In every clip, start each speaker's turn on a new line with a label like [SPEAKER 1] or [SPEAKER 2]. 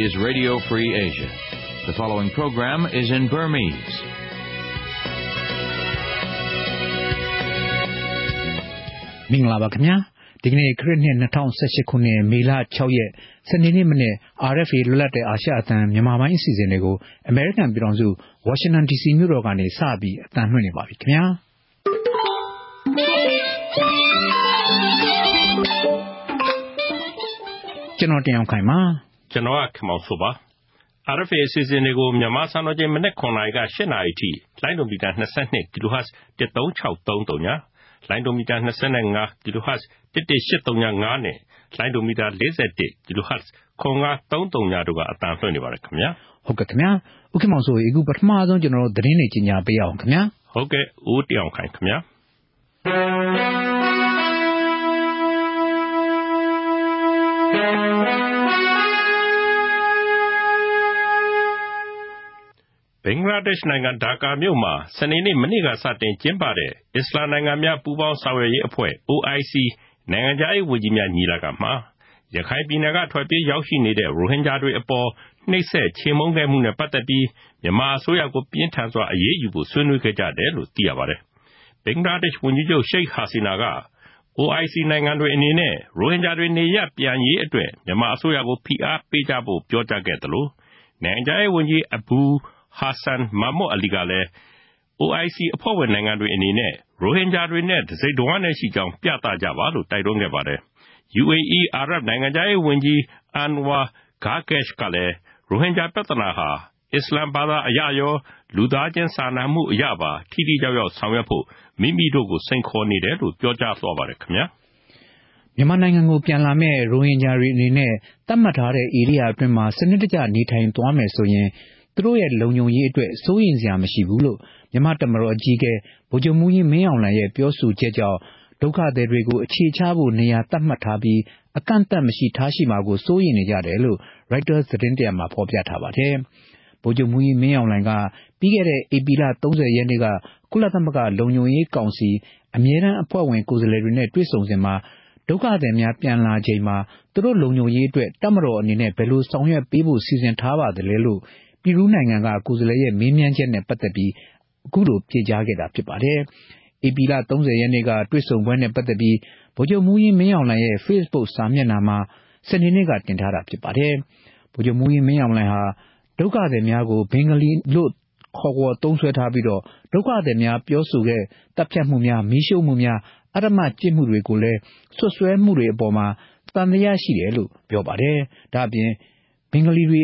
[SPEAKER 1] is Radio Free Asia. The following program is in Burmese.
[SPEAKER 2] ။မင်္ဂလာပါခင်ဗျာ။ဒီကနေ့ခရစ်နှစ်2018ခုနှစ်မေလ6ရက်စနေနေ့မနေ့ RFA လွတ်လပ်တဲ့အာရှအသံမြန်မာပိုင်းအစီအစဉ်တွေကို American ပြည်ထောင်စု Washington DC မြို့တော်ကနေစပြီးအသံလွှင့်နေပါပြီခင်ဗျာ။ကျွန်တော်တင်အောင်ခိုင်ပါ
[SPEAKER 3] ကျွန်တော်ကခမောင်ဆိုပါ RFA အစီအစဉ်တွေကိုမြန်မာစံတော်ချိန်မနေ့9နာရီက10နာရီထိလိုင်းဒိုမီတာ22 kHz 13633ညလိုင်းဒိုမီတာ25 kHz 11835နဲ့လိုင်းဒိုမီတာ41 kHz 9333ညတို့ကအတန်လွှင့်နေပါတယ်ခင်ဗျာ
[SPEAKER 2] ဟုတ်ကဲ့ခင်ဗျာဥက္ကမောင်ဆိုအခုပထမဆုံးကျွန်တော်တို့သတင်းတွေကြီးညာပေးအောင်ခင်ဗျာ
[SPEAKER 3] ဟုတ်ကဲ့ဦးတောင်ခိုင်ခင်ဗျာ ဘင်္ဂလားဒေ့ရှ်နိုင်ငံ ဒါကာမြို့မှာ စနေနေ့ မနေ့က စတင်ကျင်းပတဲ့ အစ္စလာမ်နိုင်ငံများ ပူးပေါင်းဆောင်ရွက်ရေးအဖွဲ့ OIC နိုင်ငံခြားရေးဝန်ကြီးများ ညီလာခံမှာ ရခိုင်ပြည်နယ်က ထွက်ပြေးရောက်ရှိနေတဲ့ ရိုဟင်ဂျာတွေအပေါ် နှိပ်စက်ချေမှုန်းခဲ့မှုနဲ့ ပတ်သက်ပြီး မြန်မာအစိုးရကို ပြင်းထန်စွာ အရေးယူဖို့ ဆွေးနွေးခဲ့ကြတယ်လို့ သိရပါတယ်။ဘင်္ဂလားဒေ့ရှ်ဝန်ကြီးချုပ် ရှိတ်ဟာစီနာက OIC နိုင်ငံတွေအနေနဲ့ ရိုဟင်ဂျာတွေ နေရပ်ပြန်ရေးအတွက် မြန်မာအစိုးရကို ဖိအားပေးကြဖို့ ပြောကြားခဲ့သလို နိုင်ငံခြားရေးဝန်ကြီး အဘူ ဟာဆန်မာမွတ်အလီကလည်း OIC အဖွဲ့ဝင်နိုင်ငံတွေအနေနဲ့ ရိုဟင်ဂျာတွေနဲ့ တစိတ်တဝမ်းတည်းရှိကြောင်း ပြသကြပါလို့ တိုက်တွန်းခဲ့ပါတယ်။ UAE အာရပ်နိုင်ငံခြားရေးဝန်ကြီးအန်ဝါဂါကက်ရှ်ကလည်း ရိုဟင်ဂျာပြဿနာဟာ အစ္စလာမ်ဘာသာအရရော လူသားချင်းစာနာမှုအရပါ ထိထိရောက်ရောက်ဆောင်ရွက်ဖို့ မိမိတို့ကို စိန်ခေါ်နေတယ်လို့ ပြောကြားသွားပါတယ်ခင်ဗျာ။
[SPEAKER 2] မြန်မာနိုင်ငံကို ပြန်လာမယ့် ရိုဟင်ဂျာတွေအနေနဲ့ သတ်မှတ်ထားတဲ့ ဧရိယာအတွင်းမှာ စနစ်တကျနေထိုင်သွားမယ်ဆိုရင် သူတို့ရဲ့လုံခြုံရေးအတွက် စိုးရိမ်စရာမရှိဘူးလို့ မြန်မာ့တပ်မတော်အကြီးအကဲ ဗိုလ်ချုပ်မှူးကြီး မင်းအောင်လှိုင်ရဲ့ ပြောဆိုချက်ကြောင့် ဒုက္ခသည်တွေကို အခြေချဖို့ နေရာသတ်မှတ်ထားပြီး အကန့်အသတ်မရှိ ထားရှိမှာကို စိုးရိမ်နေကြတယ်လို့ Reuters သတင်းတရပ်မှာ ဖော်ပြထားပါတယ်။ဗိုလ်ချုပ်မှူးကြီး မင်းအောင်လှိုင်က ပြီးခဲ့တဲ့ ဧပြီလ ၃၀ ရက်နေ့က ကုလသမဂ္ဂ လုံခြုံရေးကောင်စီ အမြဲတမ်းအဖွဲ့ဝင် ကိုယ်စားလှယ်တွေနဲ့ တွေ့ဆုံစဉ်မှာ ဒုက္ခသည်များ ပြန်လာချိန်မှာ သူတို့လုံခြုံရေးအတွက် တပ်မတော်အနေနဲ့ ဘယ်လိုဆောင်ရွက်ပေးဖို့ စီစဉ်ထားပါသလဲလို့ ပီရူးနိုင်ငံက ကိုယ်စားလှယ်ရဲ့ မေးမြန်းချက်နဲ့ ပတ်သက်ပြီး အခုလို ဖြေကြားခဲ့တာ ဖြစ်ပါတယ်။ဧပြီလ ၃၀ ရက်နေ့က တွေ့ဆုံပွဲနဲ့ ပတ်သက်ပြီး ဗိုလ်ချုပ်မှူးကြီးမင်းအောင်လှိုင်ရဲ့ Facebook စာမျက်နှာမှာ စနေနေ့က တင်ထားတာ ဖြစ်ပါတယ်။ဗိုလ်ချုပ်မှူးကြီးမင်းအောင်လှိုင်ဟာ ဒုက္ခသည်များကို ဘင်္ဂလီလို့ ခေါ်ဝေါ်သုံးစွဲထားပြီး ဒုက္ခသည်များ ပြောဆိုတဲ့ သတ်ဖြတ်မှုများ၊မီးရှို့မှုများ၊အဓမ္မကျင့်မှုတွေကိုလည်း စွပ်စွဲမှုတွေအပေါ်မှာ သံသယရှိတယ်လို့ ပြောပါတယ်။ဒါ့အပြင် ဘင်္ဂလီတွေ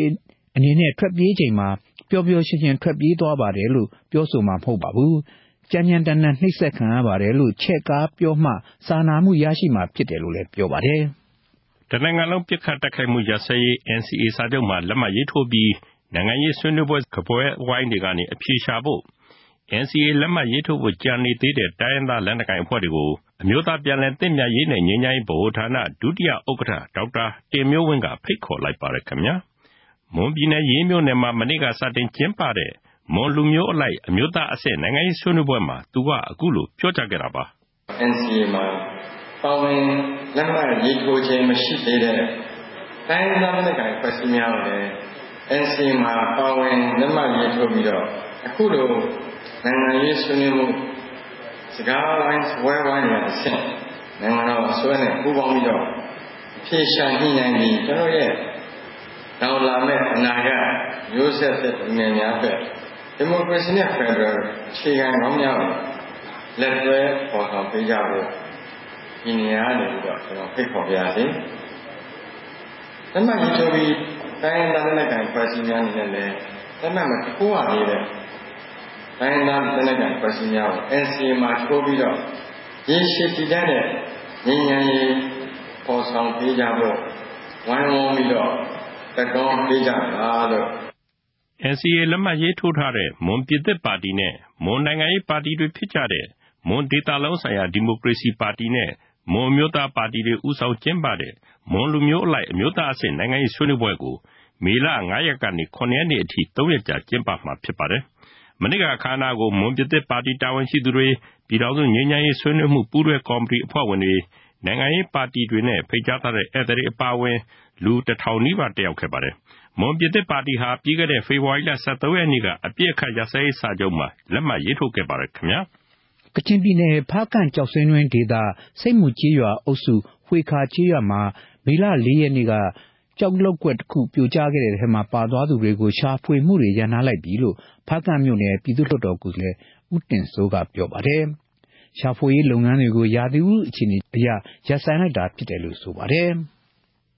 [SPEAKER 2] အနေနဲ့ ထွက်ပြေးချိန်မှာ ပျော်ပျော်ရွှင်ရွှင် ထွက်ပြေးသွားပါတယ်လို့ ပြောဆိုမှာ မဟုတ်ပါဘူး။ကြမ်းကြမ်းတမ်းတမ်း နှိပ်စက်ခံရပါတယ်လို့ ချဲ့ကားပြောမှ စာနာမှုရရှိမှာ ဖြစ်တယ်လို့လည်း ပြောပါတယ်။
[SPEAKER 3] တနိုင်ငံလုံး ပစ်ခတ်တိုက်ခိုက်မှုရပ်စဲရေး NCA စာချုပ်မှာ လက်မှတ်ရေးထိုးပြီး နိုင်ငံရေးဆွေးနွေးပွဲကပွဲဝိုင်းတွေကနေအပြေရှာဖို့ NCA လက်မှတ်ရေးထိုးဖို့ကြံနေသေးတဲ့ တိုင်းရင်းသား လက်နက်ကိုင်အဖွဲ့တွေကို အမျိုးသားပြန်လည်သင့်မြတ်ရေးနဲ့ ငြိမ်းချမ်းရေးဗဟိုဌာန ဒုတိယဥက္ကဋ္ဌ ဒေါက်တာတင်မျိုးဝင်းက ဖိတ်ခေါ်လိုက်ပါတယ်ခင်ဗျာ။ မွန်ပြည်နယ် ရေးမြို့နယ်မှာ မနေ့က စတင်ကျင်းပတဲ့ မွန်လူမျိုးအလိုက် အမျိုးသားအဆင့် နိုင်ငံရေးဆွေးနွေးပွဲမှာ သူက အခုလို ပြောကြားခဲ့တာပါ။
[SPEAKER 4] NCA မှာ ပါဝင်လက်မှတ်ရေးထိုးခြင်း မရှိသေးတဲ့ တိုင်းဒေသနဲ့ကိုင်ဖွဲ့စည်းများကိုလည်း NCA မှာ ပါဝင်လက်မှတ်ရေးထိုးပြီးတော့ အခုလို နိုင်ငံရေးဆွေးနွေးမှု စကားဝိုင်းဝဲဝိုင်းရအဆင့် နိုင်ငံတော်အစိုးရနဲ့ ပူးပေါင်းပြီးတော့ အဖြေရှာညှိနှိုင်းပြီး ကျွန်တော်ရဲ့ နောက်လာမယ့်အနာဂတ်မျိုးဆက်တဲ့ငယ်များအတွက်ဒီမိုကရေစီနဲ့ဖက်ဒရယ်အခြေခံကောင်းများလက်တွဲပေါ်ဆောင်ပေးကြဖို့ဒီနေရာနေပြီးတော့ကျွန်တော်ဖိတ်ခေါ်ပြရစီ။လက်မှတ်ရေးထိုးပြီးတိုင်းရင်းသားလက်ကိုင်ဖွဲ့စည်းများအနေနဲ့လည်းလက်မှတ်မထိုးရသေးတဲ့တိုင်းရင်းသားလက်ကိုင်ဖွဲ့စည်းများကို NCA မှာထိုးပြီးတော့ရေရှည်တည်တဲ့ငြိမ်းချမ်းရေးပေါ်ဆောင်ပေးကြဖို့ဝိုင်းဝန်းပြီးတော့ တက်ကောင်းပေးကြပါလို့
[SPEAKER 3] NCA လက်မှတ်ရေးထိုးထားတဲ့မွန်ပြည်သစ်ပါတီနဲ့မွန်နိုင်ငံရေးပါတီတွေဖြစ်ကြတဲ့မွန်ဒေတာလုံးဆိုင်ရာဒီမိုကရေစီပါတီနဲ့မွန်မျိုးသားပါတီတွေဥဆောင်ကျင်းပတဲ့မွန်လူမျိုးအလိုက်အမျိုးသားအဆင့်နိုင်ငံရေးဆွေးနွေးပွဲကိုမေလ9ရက်ကနေ9ရက်နေ့အထိ3ရက်ကြာကျင်းပမှာဖြစ်ပါတယ်။မနေ့ကအခမ်းအနားကိုမွန်ပြည်သစ်ပါတီတာဝန်ရှိသူတွေပြည်ထောင်စုငြိမ်းချမ်းရေးဆွေးနွေးမှုပူးတွဲကော်မတီအဖွဲ့ဝင်တွေနိုင်ငံရေးပါတီတွေနဲ့ဖိတ်ကြားထားတဲ့ဧည့်သည်တွေအပါအဝင် လူတထောင်နီးပါးတက်ရောက်ခဲ့ပါတယ်။မွန်ပြည်သစ်ပါတီဟာပြီးခဲ့တဲ့ဖေဖော်ဝါရီလ13ရက်နေ့ကအပြစ်အခတ်ရစရေးစာချုပ်မှာလက်မှတ်ရေးထိုးခဲ့ပါတယ်ခင်ဗျာ
[SPEAKER 2] ကချင်ပြည်နယ်ဖားကန့်ကြောက်စင်းတွင်ဒေသစိတ်မှုကြီးရွာအုပ်စုဖွေခါကြီးရွာမှာမေလ၄ရက်နေ့ကကြောက်လောက်ွက်တစ်ခုပြိုကျခဲ့တဲ့ထဲမှာပါသွားသူတွေကိုရှာဖွေမှုတွေရန်နာလိုက်ပြီလို့ဖားကန့်မြို့နယ်ပြည်သူ့လွှတ်တော်ကိုယ်စားလှယ်ဦးတင်စိုးကပြောပါတယ်။ရှာဖွေရေးလုပ်ငန်းတွေကိုရာသီဥတုအခြေအနေအရရပ်ဆိုင်းလိုက်တာဖြစ်တယ်လို့ဆိုပါတယ်။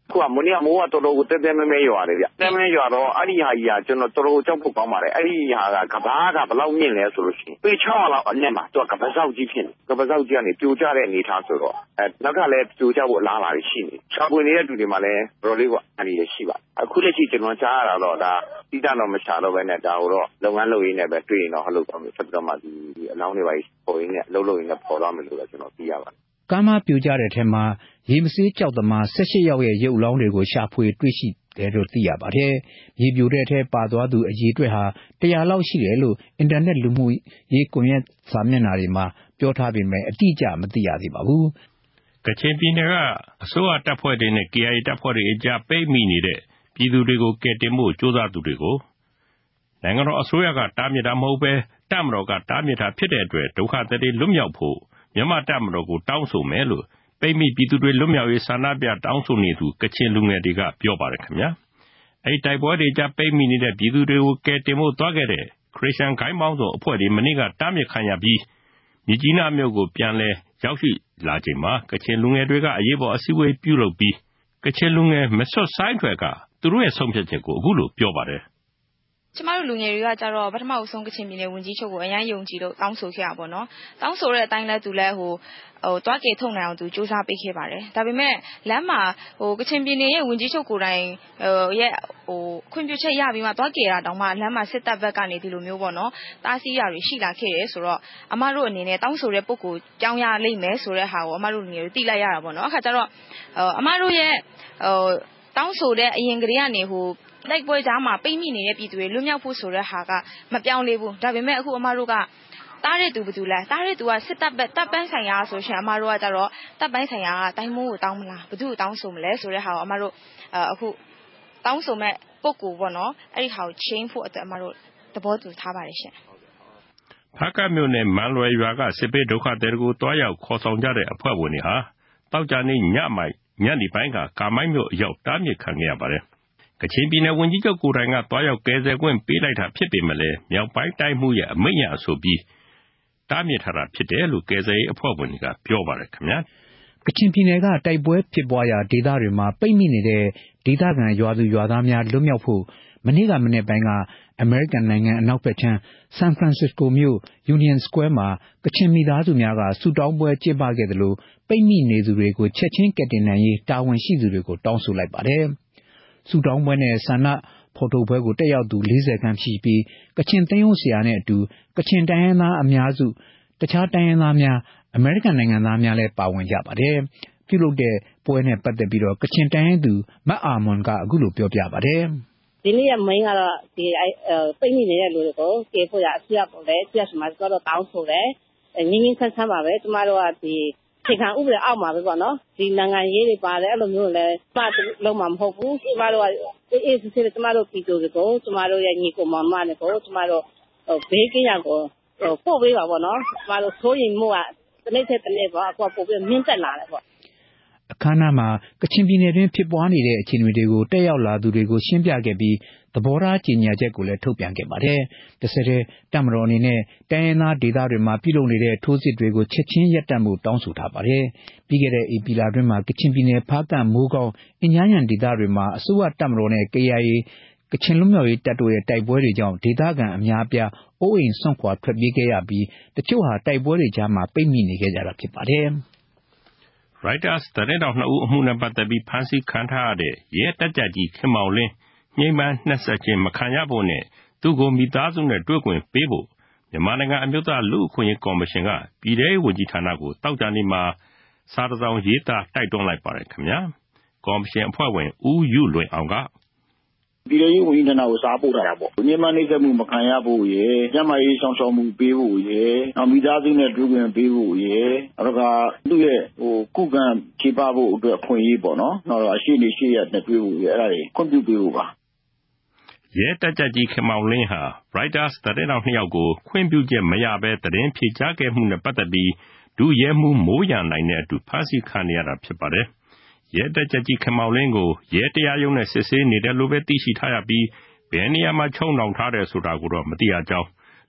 [SPEAKER 5] အခုက မနေ့က မိုးက တော်တော်ကိုတဲတဲမဲမဲ ရွာတယ်ဗျတဲမဲ ရွာတော့ အဲ့ဒီဟာကြီးက ကျွန်တော် တော်တော်ကြောက်ဖို့ ကောင်းပါတယ် အဲ့ဒီဟာကကဘာကဘလောက်မြင့်လဲဆိုလို့ရှိရင် ပေ600လောက်အနက်မှာ သူကကပစောက်ကြီး ဖြစ်နေကပစောက်ကြီးကနေ ပြိုကျတဲ့ အနေထားဆိုတော့အဲနောက်ကလည်း ပြိုကျဖို့ အလားအလာရှိနေရှားပွေနေတဲ့ လူတွေမှာလည်း တော်တော်လေးကအနည်းရရှိပါအခုလက်ရှိ ကျွန်တော်ကြားရတာတော့ ဒါတိတတော့ မရှာတော့ပဲနဲ့ ဒါကိုတော့ လုပ်ငန်းလုပ်ရင်းနဲ့ပဲ တွေ့ရင်တော့ဟလို့တော့ဆက်ပြီးတော့မှဒီအလောင်းတွေပါပေါ်ရင်းနဲ့လှုပ်လှုပ်ရင်းနဲ့ပေါ်သွားမယ်လို့တော့ကျွန်တော် သိရပါတယ်
[SPEAKER 2] ကမ်းမပြိုကျတဲ့ထဲမှာ ရေမဆေးကြောက်သမား18ယောက်ရဲ့ ရုပ်လောင်းတွေကို ရှာဖွေတွေ့ရှိတယ်လို့ သိရပါတယ်။ရေပြိုတဲ့ထဲ ပါသွားသူ အရေးအတွက်ဟာ100လောက်ရှိတယ်လို့ အင်တာနက် လူမှုရေးကွန်ရက်စာမျက်နှာတွေမှာ ပြောထားပေမဲ့အတိအကျ မသိရသေးပါဘူး။
[SPEAKER 3] ကချင်ပြည်နယ်က အစိုးရတပ်ဖွဲ့တွေနဲ့ KIA တပ်ဖွဲ့တွေအကြား ပိတ်မိနေတဲ့ ပြည်သူတွေကို ကယ်တင်ဖို့ ကြိုးစားသူတွေကို နိုင်ငံတော်အစိုးရက တားမြစ်တာမဟုတ်ပဲတပ်မတော်က တားမြစ်တာဖြစ်တဲ့အတွက် ဒုက္ခသည်တွေ လွတ်မြောက်ဖို့ မြန်မာတပ်မတော်ကို တောင်းဆိုမယ်လို့ ပိတ်မိပြည်သူတွေလွတ်မြောက်ရေး ဆန္ဒပြတောင်းဆိုနေသူ ကချင်လူငယ်တွေက ပြောပါတယ်ခင်ဗျာ။အဲဒီတိုက်ပွဲတွေကြား ပိတ်မိနေတဲ့ ပြည်သူတွေကို ကယ်တင်ဖို့သွားခဲ့တဲ့ ခရစ်ယာန်ဂိုဏ်းပေါင်းစုံအဖွဲ့တွေ မနေ့က တားမြစ်ခံရပြီး မြစ်ကြီးနားမြို့ကို ပြန်လည်ရောက်ရှိလာချိန်မှာ ကချင်လူငယ်တွေက အရေးပေါ် အစည်းအဝေးပြုလုပ်ပြီး ကချင်လူငယ် မဆွတ်ဆိုင်းထွယ်က သူတို့ရဲ့ဆုံးဖြတ်ချက်ကို အခုလိုပြောပါတယ်
[SPEAKER 6] ကျမတို့လူငယ်တွေကကျတော့ ပထမဦးဆုံး ကချင်ပြည်နယ်ဝန်ကြီးချုပ်ကို အရမ်းယုံကြည်လို့ တောင်းဆိုခဲ့တာပေါ့နော်။တောင်းဆိုတဲ့အတိုင်းလည်း သူလည်းဟိုသွားကယ်ထုတ်နိုင်အောင် သူစူးစမ်းပေးခဲ့ပါတယ်။ဒါပေမဲ့ လမ်းမှာ ကချင်ပြည်နယ်ရဲ့ ဝန်ကြီးချုပ်ကိုယ်တိုင်ရဲ့ ခွင့်ပြုချက်ရပြီးမှ သွားကယ်တာတောင်မှ လမ်းမှာ စစ်တပ်ဘက်ကနေ ဒီလိုမျိုးပေါ့နော်။တားဆီးတာတွေ ရှိလာခဲ့တယ်ဆိုတော့ အမတို့အနေနဲ့ တောင်းဆိုတဲ့ ပုဂ္ဂိုလ်ပြောင်းရလိမ့်မယ်ဆိုတဲ့ဟာကို အမတို့လူငယ်တွေ သိလိုက်ရတာပေါ့နော်။အခါကျတော့ အမတို့ရဲ့ တောင်းဆိုတဲ့ အရင်ကတည်းကနေ တိုက်ပွဲကြားမှာ ပိတ်မိနေတဲ့ ပြည်သူတွေ လွတ်မြောက်ဖို့ဆိုတဲ့ဟာက မပြောင်းလဲဘူး။ဒါပေမဲ့ အခု အမတို့က တားတဲ့သူဘယ်သူလဲ။တားတဲ့သူက စစ်တပ်ဘက် တပ်ပိုင်းဆိုင်ရာဆိုရင် အမတို့ကကြတော့ တပ်ပိုင်းဆိုင်ရာက တိုင်းမှူးကို တောင်းမလား။ဘယ်သူ့ကို တောင်းဆိုမလဲဆိုတဲ့ဟာကို အမတို့ အခု တောင်းဆိုမဲ့ပုဂ္ဂိုလ်ပေါ့နော်။အဲဒီဟာကို ချိန်းဖို့အတွက် အမတို့ သဘောတူထားပါတယ်ရှင့်။
[SPEAKER 3] ဖားကန့်မြို့နယ် မန်လွယ်ရွာက စစ်ဘေးဒုက္ခသည်တွေကို သွားရောက်ခေါ်ဆောင်ကြတဲ့ အဖွဲ့ဝင်တွေဟာ သောကြာနေ့ညနေပိုင်းက ကာမိုင်းမြို့အရောက် တားမြစ်ခံခဲ့ရပါတယ် ကချင်ပြည်နယ်ဝန်ကြီးချုပ်ကိုယ်တိုင်က သွားရောက်ကယ်ဆယ်ခွင့်ပေးလိုက်တာဖြစ်ပေမယ့်လည်း မြောက်ပိုင်းတိုင်းမှူးရဲ့အမိန့်အရဆိုပြီး တားမြစ်ထားတာဖြစ်တယ်လို့ ကယ်ဆယ်ရေးအဖွဲ့ဝင်တွေက ပြောပါတယ်ခင်ဗျာ။
[SPEAKER 2] ကချင်ပြည်နယ်က တိုက်ပွဲဖြစ်ပွားရာဒေသတွေမှာ ပိတ်မိနေတဲ့ ဒေသခံရွာသူရွာသားများ လွတ်မြောက်ဖို့ မနေ့က မနက်ပိုင်းက အမေရိကန်နိုင်ငံ အနောက်ဘက်ခြမ်း ဆန်ဖရန်စစ္စကိုမြို့ Union Square မှာ ကချင်မိသားစုများက ဆုတောင်းပွဲကျင်းပခဲ့သလို ပိတ်မိနေသူတွေကို ချက်ချင်းကယ်တင်နိုင်ရေး တာဝန်ရှိသူတွေကို တောင်းဆိုလိုက်ပါတယ်။ ဆုတောင်းပွဲနဲ့ ဆန္ဒဖော်ထုတ်ပွဲကို တက်ရောက်သူ40ခန့်ရှိပြီး ကချင်သင်းရုံးဆရာနဲ့အတူ ကချင်တိုင်းရင်းသားအများစု တခြားတိုင်းရင်းသားများ အမေရိကန်နိုင်ငံသားများလည်း ပါဝင်ကြပါတယ်။ပြုလုပ်တဲ့ပွဲနဲ့ပတ်သက်ပြီးတော့ကချင်တိုင်းရင်းသူမတ်အာမွန်က အခုလိုပြောပြပါတယ်။
[SPEAKER 7] ဒီနေ့ရမင်းကတော့ဒီပိတ်မိနေတဲ့လူတွေကိုကေဖို့ရအစီအပေါ်လဲပြတ်မှာကတော့တောင်းဆိုတယ်။ငင်းငင်းဆန်းဆန်းပါပဲ ကျမတို့က ဒီ အခြေခံဥပဒေအောက်မှာပဲပေါ့နော် ဒီနိုင်ငံရေးတွေပါတယ် အဲ့လိုမျိုးလည်းမှလုံးမှာမဟုတ်ဘူး ကျမတို့က အေးစစ်စစ်ကျမတို့ပြည်သူတွေကို ကျမတို့ရဲ့ ညီကို မောင်မတွေကို ကျမတို့ ဘေးကင်းရကို ပို့ပေးပါပေါ့နော် ကျမတို့ဆိုရင်မှုက တနေ့တစ်နေ့ပေါ့အခုပို့ပြီးမြင့်တက်လာတယ်ပေါ့
[SPEAKER 2] အခမ်းအနားမှာ ကချင်ပြည်နယ်တွင်း ဖြစ်ပွားနေတဲ့ အခြေအနေတွေကို တက်ရောက်လာသူတွေကို ရှင်းပြခဲ့ပြီး သဘောထား ကြေညာချက်ကိုလည်း ထုတ်ပြန်ခဲ့ပါတယ်။တဆက်တည်း တပ်မတော်အနေနဲ့ တိုင်းရင်းသားဒေသတွေမှာ ပြုလုပ်နေတဲ့ ထိုးစစ်တွေကို ချက်ချင်းရပ်တန့်ဖို့ တောင်းဆိုထားပါတယ်။ပြီးခဲ့တဲ့ ဧပြီလအတွင်းမှာ ကချင်ပြည်နယ် ဖားကန့်၊မိုးကောင်း၊အင်ဂျန်းယန်ဒေသတွေမှာ အစိုးရတပ်မတော်နဲ့ KIA ကချင်လွတ်မြောက်ရေးတပ်တို့ရဲ့ တိုက်ပွဲတွေကြောင့် ဒေသခံအများအပြား အိုးအိမ်စွန့်ခွာ ထွက်ပြေးခဲ့ရပြီး တချို့ဟာ တိုက်ပွဲတွေကြားမှာ ပိတ်မိနေခဲ့ကြတာ ဖြစ်ပါတယ်။
[SPEAKER 3] Reuters သတင်းထောက်နှစ်ဦးအမှုနဲ့ပတ်သက်ပြီးဖမ်းဆီးခံထားရတဲ့ရဲတပ်ကြပ်ကြီးခင်မောင်လင်းညှိနှိုင်းနှိပ်စက်ခြင်းမခံရဖို့နဲ့သူ့ကိုမိသားစုနဲ့တွေ့ခွင့်ပေးဖို့မြန်မာနိုင်ငံအမျိုးသားလူ့အခွင့်အရေးကော်မရှင်ကပြည်ထဲရေးဝန်ကြီးဌာနကိုသောကြာနေ့မှာစာတစောင်ရေးသားတိုက်တွန်းလိုက်ပါတယ်ခင်ဗျာ။ကော်မရှင်အဖွဲ့ဝင်ဦးယုလွင်အောင်က
[SPEAKER 8] ပြည်ထောင်စုဝန်ကြီးဌာနကို စာပို့ထားတာပေါ့။ညှဉ်းပန်းနှိပ်စက်မှု မခံရဖို့ရယ်၊ကျန်းမာရေးစောင့်ရှောက်မှု ပေးဖို့ရယ်၊နောက် မိသားစုနဲ့ တွေ့ခွင့်ပေးဖို့ရယ် နောက်တခါ သူ့ရဲ့ ခုခံချေပဖို့အတွက် အခွင့်အရေးပေါ့နော်။နောက်ရှေ့နေရှေ့ရပ်နဲ့ တွေ့ဖို့ရယ် အဲဒါတွေ ခွင့်ပြုပေးဖို့ပါ
[SPEAKER 3] ရဲတပ်ကြပ်ကြီး ခင်မောင်လင်းဟာ Reuters သတင်းထောက် နှစ်ယောက်ကို ခွင့်ပြုချက်မရဘဲ သတင်းဖြေကြားခဲ့မှုနဲ့ ပတ်သက်ပြီး ဒုရဲမှူး မိုးရန်နိုင်နဲ့အတူ ဖမ်းဆီးခံနေရတာ ဖြစ်ပါတယ်။ ရဲတပ်ကြပ်ကြီးခင်မောင်လင်းကို ရဲတရားရုံးနဲ့စစ်ဆေးနေတယ်လို့ပဲသိရှိထားရပြီး ဘယ်နေရာမှာချုပ်နှောင်ထားတယ်ဆိုတာကိုတော့ မသိရကြောင်း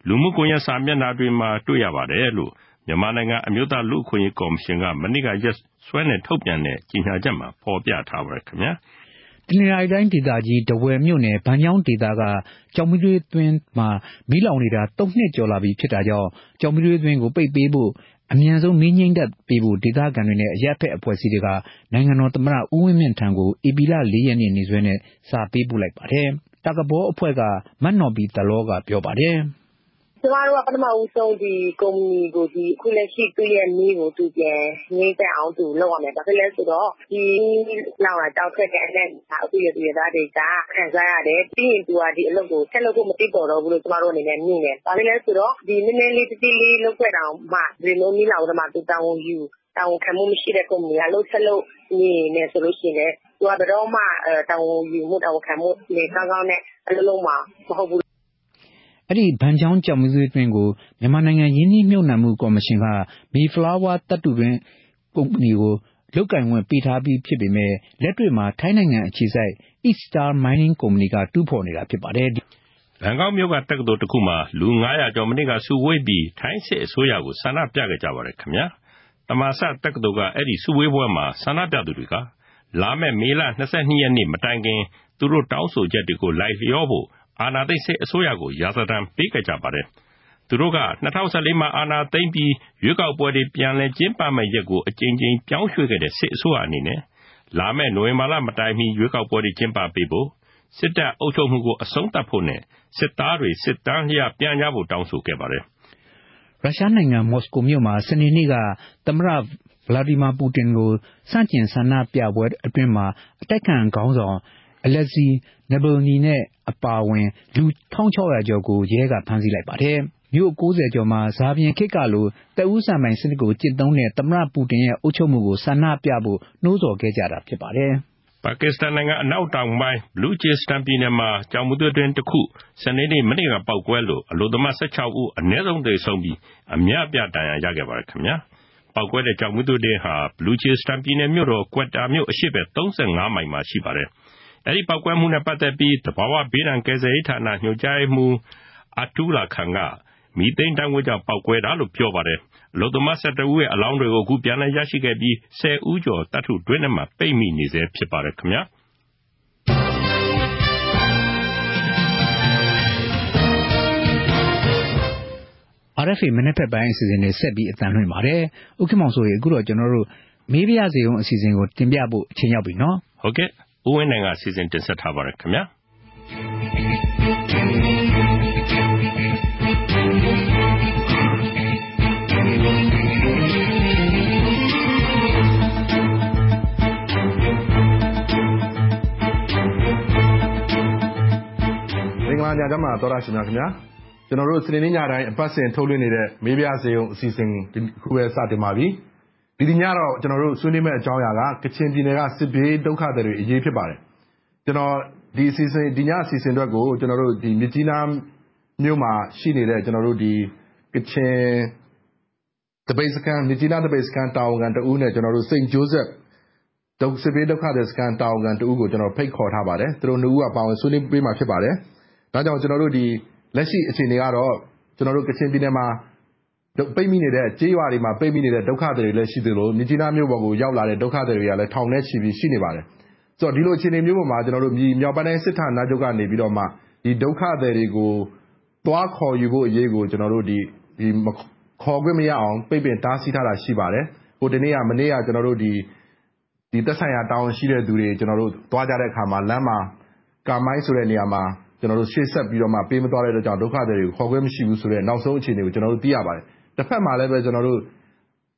[SPEAKER 3] လူမှုကွန်ရက်စာမျက်နှာတွေမှာ တွေ့ရပါတယ်လို့ မြန်မာနိုင်ငံ အမျိုးသားလူ့အခွင့်အရေးကော်မရှင်က မနေ့က ရက်စွဲနဲ့ထုတ်ပြန်တဲ့ ကြေညာချက်မှာ ဖော်ပြထားပါတယ်ခင်ဗျာ။
[SPEAKER 2] တနင်္သာရီတိုင်းဒေသကြီးတဝယ်မြို့နယ်ဗန်ချောင်းဒေသကကြောင်မီးသွေးသွင်းမှာ မီးလောင်နေတာ ၃ နှစ်ကျော်လာပြီဖြစ်တာကြောင့်ကြောင်မီးသွေးသွင်းကို ပိတ်ပေးဖို့ အမြန်ဆုံး မီးငြိမ်းတတ်ပေးဖို့ ဒေသခံတွေနဲ့ အရက်ဖက်အဖွဲ့အစည်းတွေက နိုင်ငံတော်သမ္မတ ဦးဝင်းမြင့်ထံကို ဧပြီလ ၄ ရက်နေ့နေ့စွဲနဲ့ စာပေးပို့လိုက်ပါတယ်။တာကဘောအဖွဲ့ကမတ်နော်ဘီတလောက ပြောပါတယ်။
[SPEAKER 9] ကျမတို့က ပထမဦးဆုံး ဒီကုမ္ပဏီကိုဒီအခုလက်ရှိ သူ့ရဲ့မီးကို သူပြန်ငြိမ်းသက်အောင် သူလုပ်ရမယ်။ဘာဖြစ်လဲဆိုတော့ ဒီမီးလောင်တာကြောင့်ထွက်တဲ့ အနက်သူ့ရဲ့သူရဲ့သားတွေက ခံစားရတယ်။ပြီးရင် သူကဒီအလုပ်ကို ဆက်လုပ်ဖို့ မသင့်တော်တော့ဘူးလို့ ကျမတို့အနေနဲ့ မြင်တယ်။ဘာဖြစ်လဲဆိုတော့ဒီနည်းနည်းလေးတတိလေး လုပ်ခဲ့တောင်မှ ဒီလိုမီးလောင်တော့မှသူတာဝန်ယူ တာဝန်ခံမှုမရှိတဲ့ ကုမ္ပဏီက လုပ်ဆက်လုပ်နေနေဆိုလို့ရှိရင်လည်း သူက ဘယ်တော့မှ တာဝန်ယူမှု တာဝန်ခံမှုနေကောင်းကောင်းနဲ့ အလုပ်လုပ်မှာ မဟုတ်ဘူး
[SPEAKER 2] အဲဒီ ဘန်ချောင်းကျောက်မီးသွေးတွင်းကို မြန်မာနိုင်ငံရင်းနှီးမြှုပ်နှံမှုကော်မရှင်က Mayflower သတ္တုတွင်းကုမ္ပဏီကို လုပ်ကိုင်ခွင့်ပေးထားပြီးဖြစ်ပေမယ့်လက်တွေ့မှာ ထိုင်းနိုင်ငံအခြေစိုက် East Star Mining ကုမ္ပဏီက တူးဖော်နေတာဖြစ်ပါတယ်။
[SPEAKER 3] ဘန်ကောက်မြို့က တက္ကသိုလ်တခုမှာ လူ ၅၀၀ ကျော် မနေ့က စုဝေးပြီး ထိုင်းစစ်အစိုးရကို ဆန္ဒပြခဲ့ကြပါတယ်ခင်ဗျာ။သမ္မာဆတက္ကသိုလ်က အဲဒီစုဝေးပွဲမှာ ဆန္ဒပြသူတွေက လာမယ့် မေလ ၂၂ ရက်နေ့ မတိုင်ခင် သူတို့တောင်းဆိုချက်တွေကို လိုက်လျောဖို့ အာဏာသိမ်းစစ်အစိုးရကို ရာဇသံပေးခဲ့ကြပါတယ်။သူတို့က ၂၀၁၄ မှာ အာဏာသိမ်းပြီး ရွေးကောက်ပွဲတွေ ပြန်လည်ကျင်းပမယ့်ရက်ကို အကြိမ်ကြိမ် ပြောင်းရွှေ့ခဲ့တဲ့ စစ်အစိုးရအနေနဲ့ လာမယ့် နိုဝင်ဘာလမတိုင်မီ ရွေးကောက်ပွဲတွေ ကျင်းပပေးဖို့၊စစ်တပ်အုပ်ချုပ်မှုကို အဆုံးသတ်ဖို့နဲ့ စစ်သားတွေ စစ်တန်းလျပြန်ကြဖို့ တောင်းဆိုခဲ့ပါတယ်။
[SPEAKER 2] ရုရှားနိုင်ငံ မော်စကိုမြို့မှာ စနေနေ့က သမ္မတဗလာဒီမာပူတင်ကို ဆန့်ကျင်ဆန္ဒပြပွဲအတွင်းမှာအတိုက်အခံခေါင်းဆောင် Alexei Navalny အပါအဝင် လူ ၁၆၀၀ ကျော်ကို ရဲက ဖမ်းဆီးလိုက်ပါတယ်။မြို့ ၉၀ ကျော်မှာ ဇာပြင်ခေတ်ကလို သက်ဦးဆံပိုင်စနစ်ကို ကျင့်သုံးတဲ့ သမ္မတပူတင်ရဲ့ အုပ်ချုပ်မှုကို ဆန္ဒပြဖို့ နှိုးဆော်ခဲ့ကြတာ ဖြစ်ပါတယ်။
[SPEAKER 3] ပါကစ္စတန်နိုင်ငံ အနောက်တောင်ပိုင်းဘလူးချစ္စတန်ပြည်နယ်မှာ ကျောင်မီးသွေးတွင်းတခု စနေနေ့ မနေ့က ပေါက်ကွဲလို့ အလုပ်သမား ၁၆ ဦး အနည်းဆုံး သေဆုံးပြီး အများအပြား ဒဏ်ရာရခဲ့ပါတယ်ခင်ဗျာ။ပေါက်ကွဲတဲ့ ကျောင်မီးသွေးတွင်းဟာဘလူးချစ္စတန်ပြည်နယ်မြို့တော်ကွက်တာမြို့ အရှေ့ဘက် ၃၅ မိုင်မှာ ရှိပါတယ် အဲဒီပေါက်ကွဲမှုနဲ့ပတ်သက်ပြီးသဘာဝဘေးဒဏ်ကယ်ဆယ်ရေးဌာနညွှန်ကြားရေးမှူး Atula Khan ကမီသိန်းဓာတ်ငွေ့ကြောင့်ပေါက်ကွဲတာလို့ပြောပါတယ်။အလုပ်သမား၁၁ဦးရဲ့အလောင်းတွေကိုအခုပြန်လည်ရရှိခဲ့ပြီး၁၀ဦးကျော်သတ္တုတွင်းထဲမှာပိတ်မိနေဆဲဖြစ်ပါတယ်ခင်ဗျာ။
[SPEAKER 2] RFA မနက်ဖြန်ပိုင်းအစီအစဉ်တွေဆက်ပြီးအသံလွှင့်ပါတယ်။ဦးခင်မောင်စိုးရေအခုတော့ကျွန်တော်တို့မေးပြရစေအောင်အစီအစဉ်ကိုတင်ပြဖို့အချိန်ရောက်ပြီနော်။
[SPEAKER 3] ဟုတ်ကဲ့ ဦးဝင်းနိုင်က စီစဉ်တင်ဆက်ထားပါတယ်ခင်ဗျာ
[SPEAKER 10] ညချမ်းပါ သောရရှင်များခင်ဗျာ ကျွန်တော်တို့ စနေနေ့ညတိုင်း အပတ်စဉ်ထုတ်လွှင့်နေတဲ့ မေးပြစေုံအစီအစဉ် ဒီခုပဲ စတင်ပါပြီ ဒီဒီညတော့ ကျွန်တော်တို့ ဆွေးနွေးမယ့်အကြောင်းအရာက ကချင်ပြည်နယ်က စစ်ဘေးဒုက္ခတွေအရေး ဖြစ်ပါတယ်ကျွန်တော်ဒီအစီအစဉ်ဒီညအစီအစဉ်အတွက်ကိုကျွန်တော်တို့ဒီမြကြီးနားမြို့မှာရှိနေတဲ့ကျွန်တော်တို့ဒီကချင်တပိတ်စကန်မြကြီးနားတပိတ်စကန်တာဝန်ခံတဦးနဲ့ကျွန်တော်တို့စိန့်ဂျိုးဆက်ဒုက္ခစစ်ဘေးဒုက္ခတွေစကန်တာဝန်ခံတဦးကိုကျွန်တော်ဖိတ်ခေါ်ထားပါတယ် သူတို့နှစ်ဦးက ပါဝင်ဆွေးနွေးပေးမှာ ဖြစ်ပါတယ် ဒါကြောင့်ကျွန်တော်တို့ဒီလက်ရှိအခြေအနေကတော့ကျွန်တော်တို့ကချင်ပြည်နယ်မှာ ပိတ်မိနေတဲ့ကြေးရွာတွေမှာ ပိတ်မိနေတဲ့ ဒုက္ခတွေလည်း ရှိသလို မြကြီးနားမြို့ပေါ်ကို ရောက်လာတဲ့ ဒုက္ခတွေကလည်း ထောင်နဲ့ချီပြီး ရှိနေပါတယ် ဆိုတော့ ဒီလိုအခြေအနေမျိုးပေါ်မှာကျွန်တော်တို့မြောက်ပိုင်းတိုင်းစစ်ဌာနချုပ်ကနေပြီးတော့မှဒီဒုက္ခတွေကို သွားခေါ်ယူဖို့အရေးကိုကျွန်တော်တို့ဒီဒီခေါ်ခွင့်မရအောင် ပိတ်ပင်တားဆီးထားတာ ရှိပါတယ် ဟိုဒီနေ့က မနေ့ကကျွန်တော်တို့ဒီဒီသက်ဆိုင်ရာ တာဝန်ရှိတဲ့သူတွေကျွန်တော်တို့သွားကြတဲ့အခါမှာ လမ်းမှာ ကာမိုင်းဆိုတဲ့နေရာမှာကျွန်တော်တို့ရှေ့ဆက်ပြီးတော့မှပေးမသွားတဲ့အတွက်ကြောင့် ဒုက္ခတွေကို ခေါ်ခွင့်မရှိဘူးဆိုတဲ့ နောက်ဆုံးအခြေအနေကို ကျွန်တော်တို့ သိရပါတယ် တစ်ဖက်မှာလည်းပဲ ကျွန်တော်တို့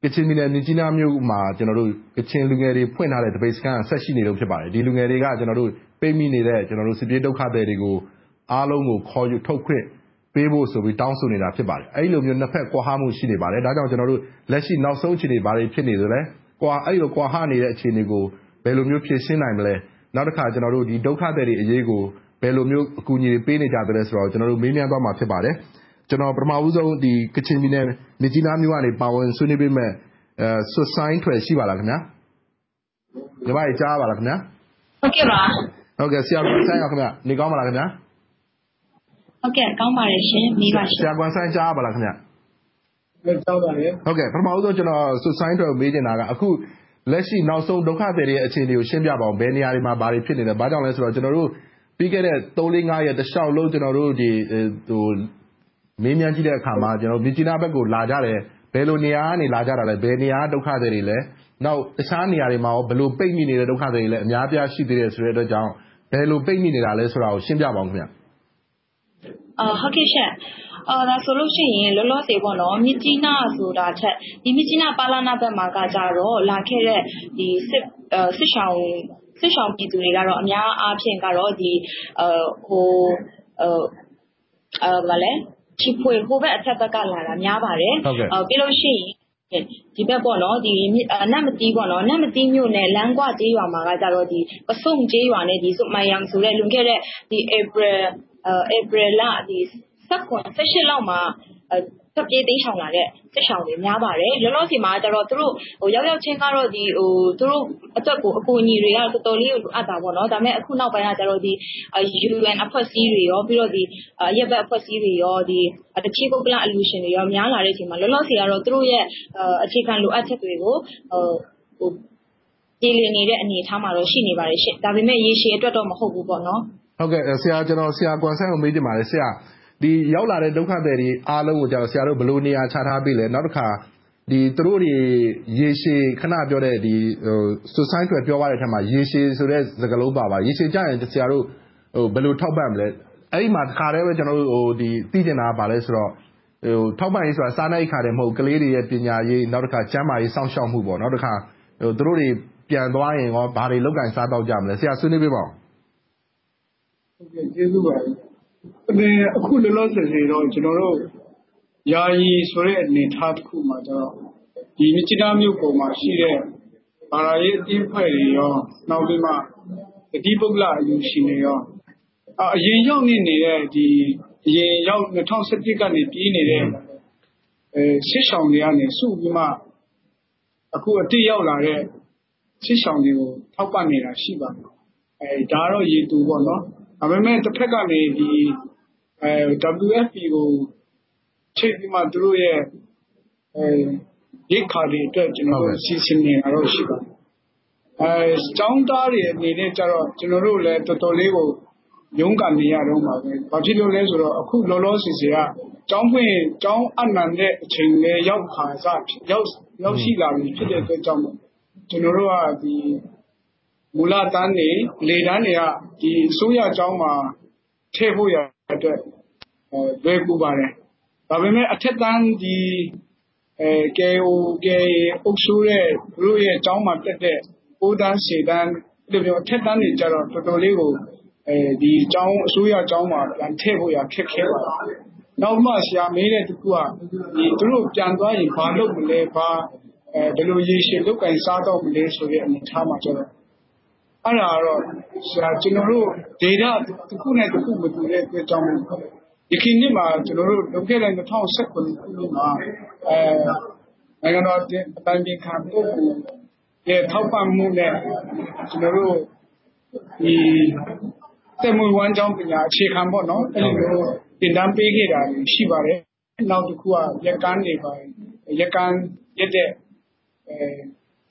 [SPEAKER 10] ကချင်ပြည်နယ် မြကြီးနားမြို့မှာကျွန်တော်တို့ကချင်လူငယ်တွေ ဖွင့်ထားတဲ့တပိတ်စကန်ဆက်ရှိနေလို့ဖြစ်ပါတယ် ဒီလူငယ်တွေကကျွန်တော်တို့ပိတ်မိနေတဲ့ကျွန်တော်တို့စစ်ပြေးဒုက္ခတွေကို အားလုံးကို ခေါ်ယူထုတ်ခွင့်ပေးဖို့ဆိုပြီး တောင်းဆိုနေတာ ဖြစ်ပါတယ် အဲ့လိုမျိုး နှစ်ဖက်ကွာဟမှု ရှိနေပါတယ် ဒါကြောင့်ကျွန်တော်တို့လက်ရှိနောက်ဆုံးအခြေအနေ ဘာတွေဖြစ်နေသလဲကွာအဲ့လို ကွာဟနေတဲ့ အခြေအနေကို ဘယ်လိုမျိုး ဖြေရှင်းနိုင်မလဲ နောက်တစ်ခါကျွန်တော်တို့ဒီဒုက္ခတွေအရေးကိုဘဘယ်လိုမျိုး အကူအညီတွေ ပေးနေကြသလဲဆိုတာကိုကျနော်တို့မေးမြန်းသွားမှာ ဖြစ်ပါတယ်။ ကျနော် ပထမဦးဆုံး ကချင်ပြည်နယ် မြစ်ကြီးနားမြို့ကနေ ပါဝင်ဆွေးနွေးပေးမယ့် ဆွတ်ဆိုင်းထွယ် ရှိပါလားခင်ဗျာ။ညီမတွေ ကြားရပါလားခင်ဗျာ။
[SPEAKER 11] ဟုတ်ကဲ့ပါ။
[SPEAKER 10] ဆရာဂွမ်ဆိုင်း ခင်ဗျ နေကောင်းပါလားခင်ဗျာ။
[SPEAKER 11] ဟုတ်ကဲ့ ကောင်းပါတယ်ရှင်။မေးပါရှင်။
[SPEAKER 10] ဆရာဂွမ်ဆိုင်း ကြားရပါလားခင်ဗျာ။
[SPEAKER 12] ကြားပါတယ်။
[SPEAKER 10] ဟုတ်ကဲ့ ပထမဦးဆုံး ကျနော် ဆွတ်ဆိုင်းထွယ်ကို မေးချင်တာက အခုလက်ရှိ နောက်ဆုံး ဒုက္ခသည်တွေရဲ့ အခြေအနေကို ရှင်းပြပါအုံး။ဘယ်နေရာတွေမှာ ဘာတွေဖြစ်နေလဲ။ဘာကြောင့်လဲဆိုတော့ ကျနော်တို့ ပြီးခဲ့တဲ့ သုံးလေးငါးရက် တလျှောက်လုံး ကျနော်တို့ မေးမြန်းကြည့်တဲ့အခါမှာ မြစ်ကြီးနားဘက်ကို လာကြတယ်။ဘယ်လိုနေရာကနေ လာကြတာလဲ။ဘယ်နေရာက ဒုက္ခသည်တွေလဲ။နောက် တခြားနေရာတွေမှာ ဘယ်လိုပိတ်မိနေတဲ့ ဒုက္ခသည်တွေလည်းအများအပြား ရှိသေးတယ်ဆိုတဲ့အတွက်ကြောင့် ဘယ်လိုပိတ်မိနေတာလဲဆိုတာကို ရှင်းပြပါအုံး။ဟုတ်ကဲ့
[SPEAKER 11] ရှင့်။ဒါဆိုလို့ရှိရင် လောလောဆယ် မြစ်ကြီးနားဆိုတာထက် မြစ်ကြီးနား-ပလန ဘက်မှာကတော့ လာခဲ့တဲ့ စစ်ရှောင်ပြည်သူတွေကတော့ အများအားဖြင့်ကတော့ ချီဖွေ ဟိုဘက်အထက်ဘက်က လာတာများပါတယ်။ပြီးလို့ရှိရင် ဒီဘက် နမ္မတီးမြို့နယ် လမ်းခွကျေးရွာမှာကတော့ပစွန်ကျေးရွာနဲ့ ဆွတ်မိုင်ယန်ဆိုတဲ့ လွန်ခဲ့တဲ့ ဧပြီလလောက်မှာ ထွက်ပြေးတိမ်းရှောင်လာတဲ့ စစ်ရှောင်တွေ များပါတယ်။လောလောဆယ်မှာတော့ သူတို့ရောက်ရောက်ချင်းကတော့ သူတို့အတွက်ကို အကူအညီတွေက တော်တော်လေးကို လိုအပ်တာပေါ့။ဒါပေမဲ့အခုနောက်ပိုင်းကတော့ UN အဖွဲ့အစည်းတွေ၊အရပ်ဘက်အဖွဲ့အစည်းတွေ၊တခြားပုဂ္ဂလိကအလှူရှင်တွေများလာတဲ့အချိန်မှာ လောလောဆယ်ကတော့ သူတို့ရဲ့ အခြေခံလိုအပ်ချက်တွေကို ပြေလည်နေတဲ့ အနေအထားမှာတော့ ရှိနေပါတယ်။ဒါပေမဲ့ရေရှည်အတွက်တော့ မဟုတ်ဘူးပေါ့နော်။
[SPEAKER 10] ကျနော် ဆရာဂွမ်ဆိုင်းကို မေးချင်ပါတယ်ရော က်လာတဲ့ ဒုက္ခသည်တွေ အားလုံးကို ဆရာတို့ ဘယ်လို နေရာချထားပေးလဲ။နောက်တခါ သူတို့တွေ ရေရှည် အခုနပြောတဲ့ ဆွတ်ဆိုင်းထွယ် ပြောသွားတဲ့အထဲမှာ ရေရှည်ဆိုတဲ့ စကားလုံးပါပါတယ်။ရေရှည်ကြရင် ဆရာတို့ ဘယ်လို ထောက်ပံ့မလဲ။အဲဒီမှာ တခါတည်းသိချင်တာက ဘာလဲဆိုတော့ ထောက်ပံ့ရေးဆိုတာ စားနပ်ရိက္ခာတင်မဟုတ်ဘူး။ကလေးတွေရဲ့ ပညာရေး၊နောက်တခါကျန်းမာရေး စောင့်ရှောက်မှု၊နောက်တခါ သူတို့တွေ ပြန်သွားရင် ဘာတွေ လုပ်ကိုင်စားသောက်ကြမလဲ။ဆရာ ဆွေးနွေးပေးပါအုံး။
[SPEAKER 12] ကျေးဇူးပါ အခုလောလောဆယ်တော့ ကျနော်တို့ ယာယီဆိုတဲ့ အနေအထားတခုမှာတော့မြစ်ကြီးနားမြို့ပေါ်မှာရှိတဲ့ ဘာသာရေးအသင်းအဖွဲ့တွေရော၊နောက်ပြီးမှ တသီးပုဂ္ဂလ အလှူရှင်တွေရော၊အရင်ရောက်နေတဲ့ ၂၀၁၁ ကနေ ပြေးနေတဲ့ စစ်ရှောင်တွေကနေ စုပြီးမှ အခုအသစ်ရောက်လာတဲ့ စစ်ရှောင်တွေကို ထောက်ပံ့နေတာ ရှိပါတယ်။ဒါကတော့ရေတိုပေါ့နော် ဒါပေမဲ့တဘက်ကနေ WFP ကို ချိတ်ပြီးမှ သူတို့ရဲ့ ရိက္ခာတွေအတွက်စီစဉ်နေတာတော့ ရှိပါတယ်။ကျောင်းသားတွေအနေနဲ့ကျတော့ ကျနော်တို့လည်း တော်တော်လေးကို ရုန်းကန်နေရတုန်းပါပဲ။ဘာဖြစ်လို့လဲဆိုတော့ အခုလောလောဆယ်ဆယ်က ကျောင်းဖွင့် ကျောင်းအပ်နှံတဲ့အချိန်လည်း ရောက်ရှိလာပြီ ဖြစ်တဲ့အတွက်ကြောင့်မို့ ကျနော်တို့က မူလတန်းတွေ၊အလယ်တန်းတွေကအစိုးရကျောင်းမှာ ထည့်ဖို့ရန်အတွက် လွယ်ကူပါတယ်။ဒါပေမဲ့ အထက်တန်း KIO KIA အုပ်စိုးတဲ့ သူတို့ရဲ့ ကျောင်းမှာတက်တဲ့ ၉ တန်း ၁၀ တန်း အဲလိုမျိုး အထက်တန်းတွေကျတော့ တော်တော်လေးကိုအစိုးရကျောင်းမှာ ပြန်ထည့်ဖို့ခက်ခဲပါတယ်။နောက်မှ ဆရာမေးတဲ့တခုက သူတို့ပြန်သွားရင် ဘာလုပ်မလဲ၊ဘယ်လို ရေရှည်လုပ်ကိုင်စားသောက်မလဲဆိုတဲ့ အနေအထားမှာကျတော့ အဲဒါကတော့ ကျနော်တို့ ဒေသတခုနဲ့တခု မတူတဲ့အတွက်ကြောင့်မို့ ယခင်နှစ်မှာ ကျနော်တို့ လွန်ခဲ့တဲ့ ၂၀၁၇ ခုနှစ်မှာ နိုင်ငံတော်အတိုင်ပင်ခံပုဂ္ဂိုလ်ရဲ့ ထောက်ပံ့မှုနဲ့ ကျနော်တို့ သက်မွေးဝမ်းကျောင်းပညာ အခြေခံပေါ့နော် အဲလိုမျိုး သင်တန်းပေးခဲ့တာတွေ ရှိပါတယ်။နောက်တခုက ရက်ကန်းတွေရက်ကန်းရက်တဲ့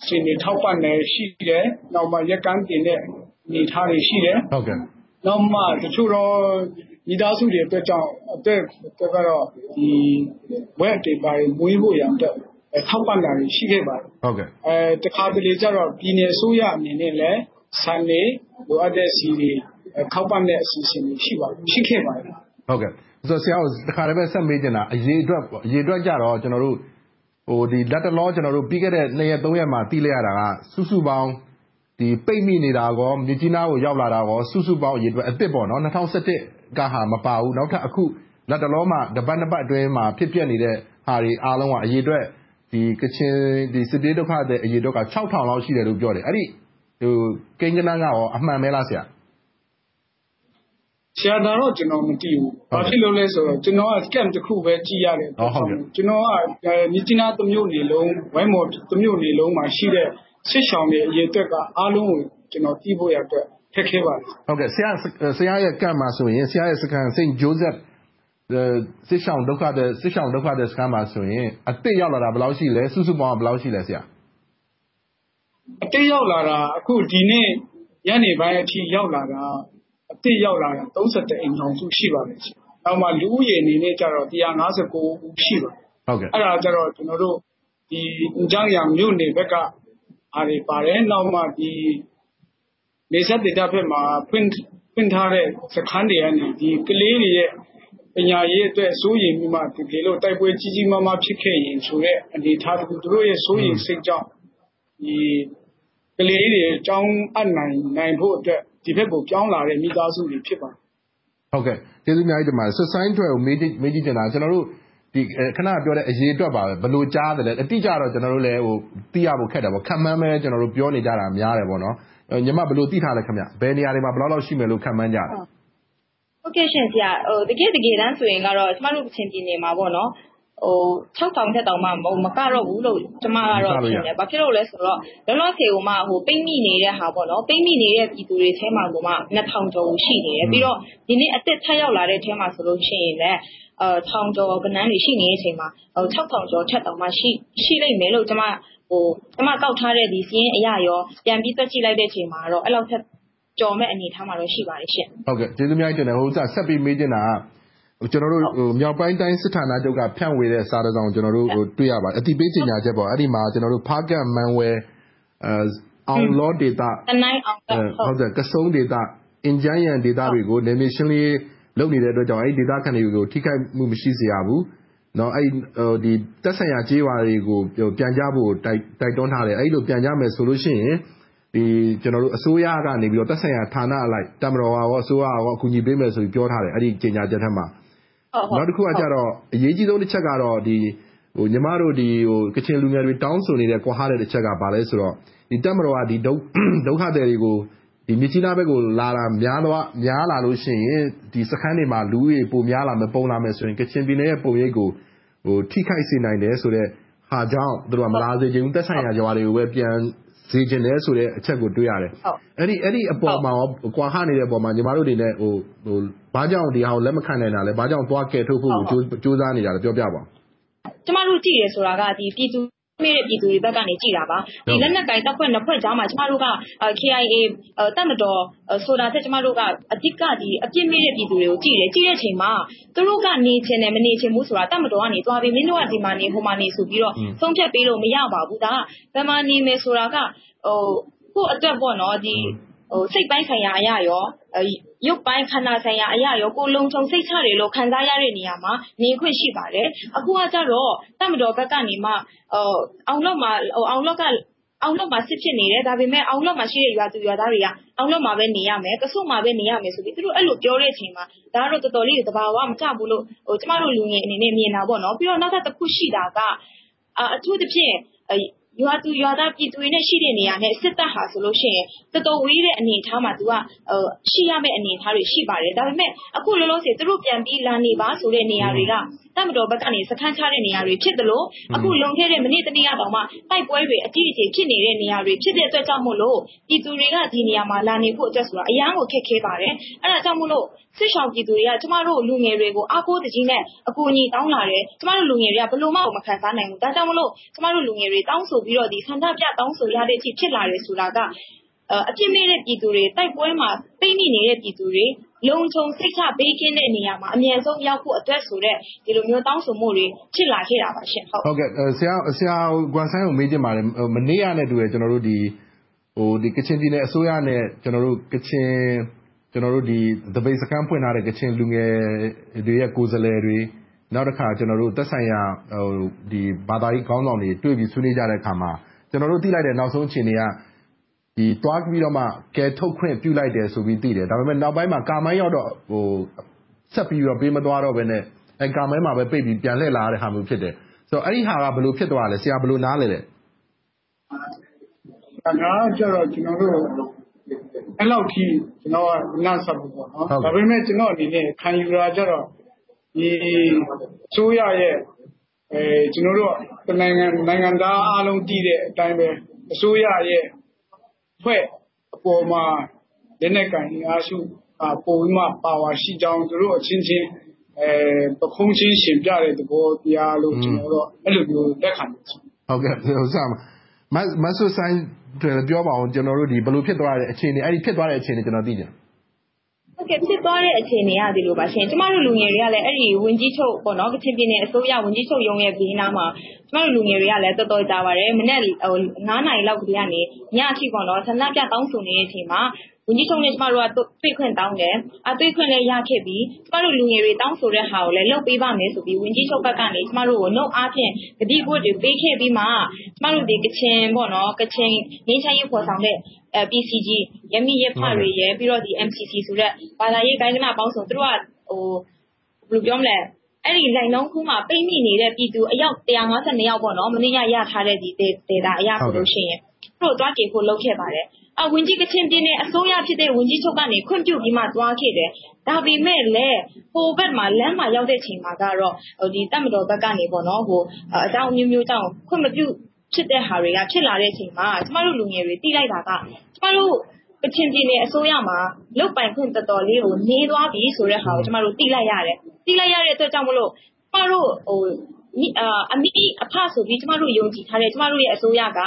[SPEAKER 12] အချိန်တွေထောက်ပံ့တာရှိတယ်။နောက်ပြီးရက်ကန်းတင်တဲ့ အနေအထားတွေရှိတယ်။နောက်မှ တချို့သော မိသားစုတွေအတွက်ကတော့ဝက်တွေ ဘာတွေ မွေးဖို့ရန်အတွက် ထောက်ပံ့တာတွေ ရှိခဲ့ပါတယ်။တခါတလေကျတော့ ပြည်နယ်အစိုးရအနေနဲ့လည်း ဆန်တွေ လိုအပ်တဲ့ဆီတွေ ထောက်ပံ့တဲ့အစီအစဉ်တွေ ရှိခဲ့ပါတယ်။
[SPEAKER 10] ဆရာကို တခါတည်းပဲ ဆက်မေးချင်တာ အရေအတွက်ကြတော့ လတ်တလော ပြီးခဲ့တဲ့ နှစ်ရက်သုံးရက်မှာ သိလိုက်ရတာက စုစုပေါင်း ပိတ်မိနေတာကောမြစ်ကြီးနားကို ရောက်လာတာကောစုစုပေါင်း အရေအတွက်အသစ် ၂၀၁၁ ကဟာ မပါဘူး။နောက်ထပ်အခုလတ်တလောမှတပတ်နှစ်ပတ်အတွင်းမှာ ဖြစ်ပျက်နေတဲ့ဟာတွေအားလုံးက အရေအတွက် ကချင်စစ်ပြေးဒုက္ခသည် အရေအတွက်က ခြောက်ထောင်လောက် ရှိတယ်လို့ ပြောတယ်။အဲဒီကိန်းဂဏန်းက အမှန်ပဲလား ဆရာ
[SPEAKER 12] ဆရာတော်တော့ ကျွန်တော်မသိဘူး။ဘာဖြစ်လို့လဲဆိုတော့ ကျွန်တော်က camp တစ်ခုပဲ ကြည့်ရတယ်။ကျွန်တော်က မြစ်ကြီးနားတစ်မြို့နယ်လုံး ဝိုင်းမော်တစ်မြို့နယ်လုံးမှာရှိတဲ့ စစ်ရှောင်တွေ အရေးအတွက်က အားလုံးကို ကျွန်တော်သိဖို့ရအတွက် ခက်ခဲပါတယ်။
[SPEAKER 10] ဟုတ်ကဲ့ဆရာဆရာရဲ့ camp မှာဆိုရင် ဆရာရဲ့စခန်း St. Joseph စစ်ရှောင်ဒုက္ခသည်စစ်ရှောင်ဒုက္ခသည်စခန်းမှာဆိုရင် အသစ်ရောက်လာတာ ဘယ်လောက်ရှိလဲ စုစုပေါင်း ဘယ်လောက်ရှိလဲဆရာ
[SPEAKER 12] အသစ်ရောက်လာတာ အခု ဒီနေ့ ညနေပိုင်းအထိ ရောက်လာတာ အသစ်ရောက်လာတာ31အိမ်ထောင်စု ရှိပါတယ်။နောက်မှလူဦးရေအနေနဲ့ကျတော့159ဦးရှိပါတယ်။
[SPEAKER 10] ဟုတ်ကဲ့။
[SPEAKER 12] အဲ့ဒါကျတော့ ကျွန်တော်တို့ဒီအကြောင်းရမြို့နယ်ဘက်ကအားတွေပါတယ်။နောက်မှဒီနေဆက်ဒေတာဘက်မှာဖွင့်ဖွင့်ထားတဲ့ စခန်းတွေကနေဒီကလေးတွေရဲ့ ပညာရေးအတွက် စိုးရိမ်မှုမှဒီလိုတိုက်ပွဲကြီးကြီးမားမား ဖြစ်ခဲ့ရင်ဆိုတဲ့ အနေထားတခု သူတို့ရဲ့ စိုးရိမ်စိတ်ကြောင့်ဒီကလေးတွေအကြောင်းအနိုင်နိုင်ဖို့အတွက် ဒီဘက်ကိုပြောင်းလာတဲ့ မိသားစုတွေ ဖြစ်ပါတယ်။
[SPEAKER 10] ဟုတ်ကဲ့ ကျေးဇူးအများကြီးတင်ပါတယ်။ဆွဆိုင်းထွယ်ကို မေးမေးကြည့်ချင်တာကျွန်တော်တို့ဒီခဏပြောတဲ့ အရေးအတွက်ပါပဲ ဘယ်လိုကြားတယ်လဲ အတိအကျတော့ ကျွန်တော်တို့လည်းဟိုသိရဖို့ခက်တယ်ပေါ့ခံမှန်းပဲကျွန်တော်တို့ပြောနေကြတာ များတယ်ပေါ့နော်။ညီမ ဘယ်လိုသိထားလဲခင်ဗျ။ဘယ်နေရာတွေမှာ ဘယ်လောက်လောက်ရှိမယ်လို့ခံမှန်းကြလဲ။
[SPEAKER 11] ဟုတ်ကဲ့ရှင်ဆရာဟိုတကယ်တကယ်တမ်းဆိုရင်ကတော့ ကျမတို့ချင်းပြည်နယ်မှာပေါ့နော် ဟို6000တက်တောင်မှမကတော့ဘူးလို့ ကျမကတော့ ထင်တယ်။ဘာဖြစ်လို့လဲဆိုတော့ လောလောဆယ်ကမှဟိုပိတ်မိနေတဲ့ဟာပေါ့နော်ပိတ်မိနေတဲ့ပြည်သူတွေထဲမှာကမှ2000ကျော်ရှိနေတယ်။ပြီးတော့ ဒီနေ့ အသက်ထက်ရောက်လာတဲ့ထဲမှာဆိုလို့ရှိရင်လည်းအဲထောင်ကျော်ကနန်းတွေ ရှိနေတဲ့အချိန်မှာဟို6000ကျော်ထက်တောင်မှရှိရှိလိမ့်မယ်လို့ ကျမဟိုကျမကောက်ထားတဲ့ဒီစီးရင်အရာရော ပြန်ပြီးတွက်ကြည့်လိုက်တဲ့အချိန်မှာတော့ အဲ့လောက်ထက်ကြော်မဲ့အနေထားမှာတော့ ရှိပါတယ်ရှင်
[SPEAKER 10] ဟုတ်ကဲ့ ကျေးဇူးများတင်တယ်ဟိုဆက်ပြီးမေးချင်တာက ကျွန်တော်တို့ဟိုမြောက်ပိုင်းတိုင်းစစ်ဌာနချုပ်က ဖြန့်ဝေတဲ့ စာတစောင် ကျွန်တော်တို့ဟိုတွေ့ရပါတယ်အတိပေးကြေညာချက်ပေါ့ အဲ့ဒီမှာကျွန်တော်တို့ဖားကတ်မန်ဝဲအဲအောင်လောဒေတာ
[SPEAKER 11] တနိုင်အောင်
[SPEAKER 10] ဟုတ်တယ်ကစုံဒေတာအင်ဂျန်ယန်ဒေတာတွေကိုနေမရှင်းလေး လုပ်နေတဲ့အတွက်ကြောင့် အဲ့ဒီဒေတာခံတွေကို ထိခိုက်မှု မရှိစေရဘူးနော်အဲ့ဒီတက်ဆိုင်ရာကြေးဝါတွေကို ပြန်ကြဖို့ တိုက်တိုက်တွန်းထားတယ် အဲ့လို ပြန်ကြမယ်ဆိုလို့ရှိရင်ဒီကျွန်တော်တို့အစိုးရကနေပြီးတော့တက်ဆိုင်ရာဌာနအလိုက်တမတော်ရော အစိုးရရော အကူအညီပေးမယ်ဆိုပြီး ပြောထားတယ် အဲ့ဒီ ကြေညာချက်ထက်မှာ နောက်တစ်ခုကကြတော့ အရေးကြီးဆုံးတစ်ချက်ကတော့ဒီဟိုညီမတို့ဒီဟိုကချင်လူငယ်တွေ တောင်းဆိုနေတဲ့ ကွာဟာတဲ့တစ်ချက်က ဘာလဲဆိုတော့ဒီတက်မတော်ကဒီဒုဒုက္ခသည်တွေကိုဒီမြကြီးနားဘက်ကို လာတာများတော့များလာလို့ရှိရင် ဒီစခန်းတွေမှာ လူတွေပိုများလာမယ် ပုံလာမယ်ဆိုရင် ကချင်ပြည်နယ်ရဲ့ ပုံရိပ်ကိုဟိုထိခိုက်စေနိုင်တယ်ဆိုတော့ဟာကြောင့်တို့က မလာစေချင်ဘူးတက်ဆိုင်ရာကြွားတွေကိုပဲ ပြန် စေချင်တယ်ဆိုတဲ့အချက်ကိုတွေ့ရတယ်။အဲ့ဒီအဲ့ဒီအပေါ်မှာကွာဟနေတဲ့အပေါ်မှာညီမတို့တွေနဲ့ဟိုဟိုဘာကြောင့်ဒီဟာကိုလက်မခံနိုင်တာလဲ။ဘာကြောင့်သွားကယ်ထုတ်ဖို့ကိုကြိုးစားနေတာလဲပြောပြပါဦး။
[SPEAKER 11] ကျမတို့ကြည့်တယ်ဆိုတာကဒီပြည်သူ မေးတဲ့ ပြည်သူတွေဘက်ကနေ ကြည်တာပါ ဒီလက်နက်ကင်တပ်ဖွဲ့ နှစ်ဖွဲ့ကြားမှာ ကျမတို့က KIA တပ်မတော်ဆိုတာတက် ကျမတို့က အဓိကဒီအပြစ်မေးတဲ့ ပြည်သူတွေကို ကြည်တယ် ကြည်တဲ့အချိန်မှာ သူတို့က နေချင်တယ် မနေချင်ဘူးဆိုတာ တပ်မတော်ကနေ သွားပြီး မင်းတို့က ဒီမှာနေ ဟိုမှာနေဆိုပြီးတော့ ဆုံးဖြတ်ပေးလို့ မရပါဘူး ဒါက ဘယ်မှာနေမယ်ဆိုတာကဟိုကိုယ့်အတွက်ပေါ့နော်ဒီဟို စိတ်ပိုင်းဆိုင်ရာအရာရော ရုပ်ပိုင်း ခန္ဓာဆိုင်ရာအရာရော ကိုလုံခြုံစိတ်ချတယ်လို့ ခံစားရတဲ့နေရာမှာ နေခွင့်ရှိပါတယ် အခုကကြတော့တမတော်ဘက်ကနေမှ အောင်လောက်မှာအောင်လောက်ကအောင်လောက်မှာ စစ်ဖြစ်နေတယ် ဒါပေမဲ့ အောင်လောက်မှာရှိတဲ့ ရွာသူရွာသားတွေက အောင်လောက်မှာပဲ နေရမယ် ကဆုတ်မှာပဲ နေရမယ်ဆိုပြီး သူတို့ အဲ့လိုပြောတဲ့အချိန်မှာ ဒါကတော့ တော်တော်လေးတဘာဝမကြဘူးလို့ဟိုကျမတို့ လူငယ်အနေနဲ့ မြင်တာပေါ့နော် ပြီးတော့ နောက်ထပ်တစ်ခုရှိတာက အထူးသဖြင့် ရွာသူရွာသားပြည်သူတွေနဲ့ ရှိတဲ့နေရာနဲ့ စစ်တပ်ဟာဆိုလို့ရှိရင် တော်တော်ဝေးတဲ့ အနေအထားမှာ သူက ရှိရမယ့် အနေအထားတွေ ရှိပါတယ် ဒါပေမဲ့ အခုလောလောဆယ် သူတို့ ပြန်ပြီး လာနေပါဆိုတဲ့ နေရာတွေကတပ်မတော်ဘက်ကနေ စခန်းချတဲ့နေရာတွေ ဖြစ်တယ်လို့အခုလုံခဲ့တဲ့ မနေ့တနေ့ကတောင်မှ တိုက်ပွဲတွေ အကြီးအကျယ် ဖြစ်နေတဲ့နေရာတွေ ဖြစ်တဲ့အတွက်ကြောင့်မို့လို့ ပြည်သူတွေက ဒီနေရာမှာ လာနေဖို့အတွက်ဆိုတာ အရန်ကို ခက်ခဲပါတယ် အဲ့ဒါကြောင့်မို့လို့ စစ်ဆောင်ပြည်သူတွေက ကျမတို့ လူငယ်တွေကို အားကိုးတကြီးနဲ့ အကူအညီတောင်းလာတယ် ကျမတို့ လူငယ်တွေကဘလို့မှမခံစားနိုင်ဘူး ဒါကြောင့်မလို့ ကျမတို့ လူငယ်တွေ တောင်းဆိုပြီးတော့ဒီဆန္ဒပြတောင်းဆိုရတဲ့အထိ ဖြစ်လာတယ်ဆိုတာက အပြစ်မဲ့တဲ့ ပြည်သူတွေ တိုက်ပွဲမှာ ပိတ်မိနေတဲ့ ပြည်သူတွေ လုံခြုံစိတ်ချဘေးကင်းတဲ့နေရာမှာ အမြဲဆုံးရောက်ဖို့အတွက်ဆိုတဲ့ ဒီလိုမျိုးတောင်းဆိုမှုတွေ ဖြစ်လာခဲ့တာပါရှင်
[SPEAKER 10] ဟုတ်ဟုတ်ကဲ့ ဆရာဆရာကွမ်ဆိုင်ကို မေးချင်ပါတယ် မနေ့ကနဲ့တူရကျွန်တော်တို့ဒီဟိုဒီကချင်ပြည်နယ်အစိုးရနဲ့ကျွန်တော်တို့ကချင်ကျွန်တော်တို့ဒီတပိတ်စကမ်းဖွင့်ထားတဲ့ ကချင်လူငယ်တွေရဲ့ ကိုယ်စားလှယ်တွေ နောက်တစ်ခါကျွန်တော်တို့သက်ဆိုင်ရာဟိုဒီဘာသာရေးခေါင်းဆောင်တွေ တွေ့ပြီးဆွေးနွေးကြတဲ့အခါမှာ ကျွန်တော်တို့ သိလိုက်တဲ့ နောက်ဆုံးအခြေအနေက ဒီတွားပြီးတော့မှကဲထုတ်ခွင့်ပြုလိုက်တယ်ဆိုပြီး သိတယ် ဒါပေမဲ့ နောက်ပိုင်းမှာ ကာမိုင်းရောက်တော့ဟိုဆက်ပြီးတော့ ပေးမသွားတော့ဘဲနဲ့အဲကာမိုင်းမှာပဲပိတ်ပြီး ပြန်လှည့်လာတဲ့ဟာမျိုး ဖြစ်တယ် ဆိုတော့ အဲ့ဒီဟာက ဘယ်လိုဖြစ်သွားလဲ ဆရာ ဘယ်လို နားလဲလဲ
[SPEAKER 12] ဒါကကျတော့ကျွန်တော်တို့အဲ့လောက်ထိ ကျွန်တော်က မနှံ့ဆက်ဘူးပေါ့နော်ဒါပေမဲ့ ကျွန်တော်အနေနဲ့ ခံယူတာကြတော့ ဒီဆိုးရရဲ့အဲကျွန်တော်တို့နိုင်ငံနိုင်ငံသားအားလုံးတည်တဲ့အတိုင်းပဲ အစိုးရရဲ့ ဖွဲ့အပေါ်မှာ လက်နက်ကန်အားစုအပုံမှ ပါဝါရှိကြောင်း သူတို့အချင်းချင်းအဲပခုံးချင်းရှင်ပြတဲ့ သဘောတရားလို့ ကျွန်တော်တို့အဲ့လိုမျိုး လက်ခံတယ်
[SPEAKER 10] ဟုတ်ကဲ့ဟိုစမ်းမမဆူဆိုင်ပြောပါအောင်ကျွန်တော်တို့ဒီဘယ်လိုဖြစ်သွားတဲ့ အခြေအနေ အဲ့ဒီဖြစ်သွားတဲ့ အခြေအနေကျွန်တော်သိကြတယ်
[SPEAKER 11] ဟုတ်ကဲ့ ဖြစ်သွားတဲ့ အခြေအနေက ဒီလိုပါရှင်ကျမတို့ လူငယ်တွေကလည်း အဲ့ဒီဝင်ကြီးချုပ်ပေါ့နော် ကချင်ပြည်နယ် အစိုးရဝင်ကြီးချုပ်ရုံးရဲ့ ဘေးနားမှာ ကျမတို့ လူငယ်တွေကလည်း တော်တော်ကြပါတယ် မနေ့ဟို9နာရီလောက်ကတည်းကနေ ညအထိပေါ့နော် ဆန္ဒပြတောင်းဆိုနေတဲ့အချိန်မှာ ဝန်ကြီးချုပ်နဲ့ ကျမတို့က တွေ့ခွင့်တောင်းတယ်။အတွေ့ခွင့်လည်း ရခဲ့ပြီးကျမတို့ လူငယ်တွေ တောင်းဆိုတဲ့ဟာကိုလည်း လုပ်ပေးပါမယ်ဆိုပြီး ဝန်ကြီးချုပ်ဘက်ကနေ ကျမတို့ကို နှုတ်အားဖြင့် ကတိကဝတ်တွေ ပေးခဲ့ပြီးမှ ကျမတို့ဒီကချင်ပေါ့နော်ကချင်ငင်းချမ်းရေးဖော်ဆောင်တဲ့အဲ PCG ရမီရဖတွေရပြီးတော့ဒီ MCC ဆိုတဲ့ ဘာသာရေး ဂိုင်းကနာပေါင်းစုံ သူတို့ကဟိုဘယ်လိုပြောမလဲအဲ့ဒီလိုင်လုံးခုမှာ ပိတ်မိနေတဲ့ ပြည်သူ အယောက်152ယောက်ပေါ့နော်မနေ့က ရထားတဲ့ဒီဒေတာအရဆိုလို့ရှိရင် သူတို့တွားကြေဖို့ လုပ်ခဲ့ပါတယ်အ ဝင်ကြီး ကချင်းပြည်နယ်အစိုးရဖြစ်တဲ့ဝင်ကြီးချုပ်ကနေ ခွင့်ပြုပြီးမှ သွားခဲ့တယ်။ဒါပေမဲ့လည်း ဟိုဘက်မှာ လမ်းမှာရောက်တဲ့ချိန်မှာကတော့ဟိုဒီတက်မတော်ဘက်ကနေပေါ့နော်ဟိုအကြောင်းမျိုးမျိုးကြောင့် ခွင့်မပြုဖြစ်တဲ့ဟာတွေက ဖြစ်လာတဲ့အချိန်မှာ ကျမတို့ လူငယ်တွေတိလိုက်တာက ကျမတို့ ကချင်ပြည်နယ်အစိုးရမှာ လုတ်ပိုင်ခွင့် တော်တော်လေးကိုနေသွားပြီဆိုတဲ့ဟာကို ကျမတို့တိလိုက်ရတယ်။တိလိုက်ရတဲ့အတွက်ကြောင့်မလို့ ကျမတို့ဟိုအမိအဖဆိုပြီး ကျမတို့ ယုံကြည်ထားတဲ့ ကျမတို့ရဲ့ အစိုးရက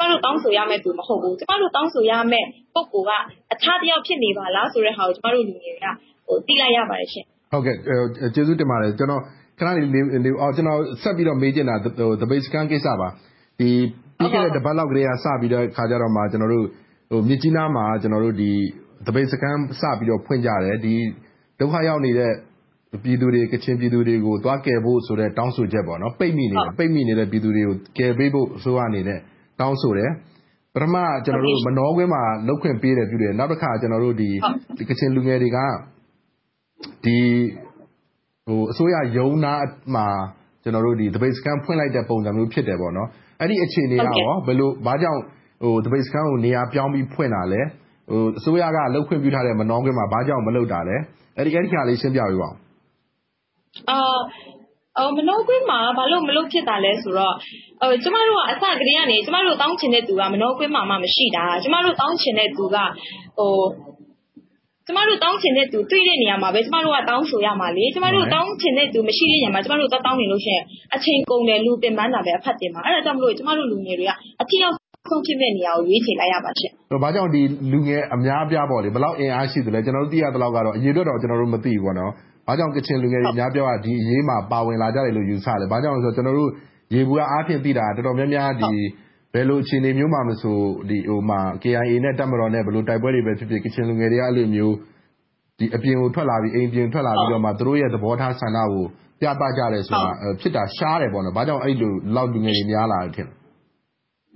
[SPEAKER 11] ကျမတို့ တောင်းဆိုရမယ့်သူမဟုတ်ဘူး ကျမတို့တောင်းဆိုရမယ့် ပုဂ္ဂိုလ်က အခြားတယောက်ဖြစ်နေပါလား ဆိုတဲ့ဟာကို ကျမတို့လူငယ်တွေကဟိုသိလိုက်ရပါတယ်ရှင်
[SPEAKER 10] ဟုတ်ကဲ့ ကျေးဇူးတင်ပါတယ် ကျွန်တော်ခဏလေးနေအော်ကျွန်တော် ဆက်ပြီးတော့ မေးချင်တာဟို the base scan ကိစ္စပါဒီပြီးခဲ့တဲ့ တပတ်လောက်ကလေးက စပြီးတော့ခါကြတော့မှကျွန်တော်တို့ဟိုမြစ်ကြီးနားမှာကျွန်တော်တို့ဒီ the base scan စပြီးတော့ ဖွင့်ကြတယ်ဒီဒုက္ခရောက်နေတဲ့ ပြည်သူတွေ ကချင်ပြည်သူတွေကို သွားကယ်ဖို့ဆိုတဲ့ တောင်းဆိုချက်ပေါ့နော် ပိတ်မိနေတယ်ပိတ်မိနေတဲ့ ပြည်သူတွေကို ကယ်ပေးဖို့ အစိုးရအနေနဲ့ တောင်းဆိုတယ် ပထမ ကျွန်တော်တို့ မနောကွင်းမှာလောက်ခွင့်ပေးတယ်ပြုတယ် နောက်တစ်ခါကျွန်တော်တို့ဒီကချင်လူငယ်တွေကဒီဟိုအစိုးရယုံနာမှာကျွန်တော်တို့ဒီ debate scan ဖွင့်လိုက်တဲ့ ပုံစံမျိုး ဖြစ်တယ်ပေါ့နော်အဲ့ဒီအခြေအနေကရောဘယ်လိုဘာကြောင့်ဟို debate scan ကို နေရာပြောင်းပြီး ဖွင့်တာလဲဟိုအစိုးရကလောက်ခွင့်ပြုထားတဲ့ မနောကွင်းမှာ ဘာကြောင့် မလုပ်တာလဲ အဲ့ဒီအဲ့ဒီခါလေး ရှင်းပြပေးပါဦး
[SPEAKER 11] အာအော် မနှောကွင်းမှာ ဘာလို့ မလုပ်ဖြစ်တာလဲဆိုတော့ဟိုကျမတို့က အစကတည်းကနေ ကျမတို့ တောင်းချင်တဲ့သူက မနှောကွင်းမှာမှ မရှိတာ ကျမတို့ တောင်းချင်တဲ့သူကဟိုကျမတို့တောင်းချင်တဲ့သူတွေ့တဲ့နေရာမှာပဲ ကျမတို့က တောင်းဆိုရမှာလေ ကျမတို့ တောင်းချင်တဲ့သူ မရှိတဲ့နေရာမှာ ကျမတို့တောင်းနေလို့ရှိရင် အချိန်ကုန်တယ် လူပင်ပန်းတာပဲ အဖတ်တင်မှာ အဲ့ဒါကြောင့်မလို့ ကျမတို့ လူငယ်တွေက အထီးရောက်ဆုံးဖြစ်တဲ့နေရာကို ရွေးချယ်လိုက်ရပါရှင်။
[SPEAKER 10] ဘာကြောင့်ဒီလူငယ်အများပြားပေါ့လေဘယ်လောက်အင်အားရှိသလဲ ကျွန်တော်တို့ သိရသလောက်ကတော့ အရေးအတွက်တော့ကျွန်တော်တို့မသိဘူးပေါ့နော်။ ဘာကြောင့် ကချင်လူငယ်တွေ အများပြောကဒီအရေးမှာ ပါဝင်လာကြတယ်လို့ ယူဆတယ်။ဘာကြောင့်လဲဆိုတော့ ကျွန်တော်တို့ရေဘူးကအားဖြင့် သိတာ တော်တော်များများဒီဘယ်လိုအခြေအနေမျိုးမှမဆိုဒီဟိုမှာ KIA နဲ့ တပ်မတော်နဲ့ ဘယ်လိုတိုက်ပွဲတွေပဲဖြစ်ဖြစ် ကချင်လူငယ်တွေက အဲ့လိုမျိုးဒီအပြင်ကိုထွက်လာပြီး အိမ်ပြင်ထွက်လာပြီးတော့မှသူတို့ရဲ့ သဘောထားဆန္ဒကို ပြသကြတယ်ဆိုတာ ဖြစ်တာရှားတယ်ပေါ့နော်။ဘာကြောင့် အဲ့လိုလောက် လူငယ်တွေ များလာတယ်ထင်လဲ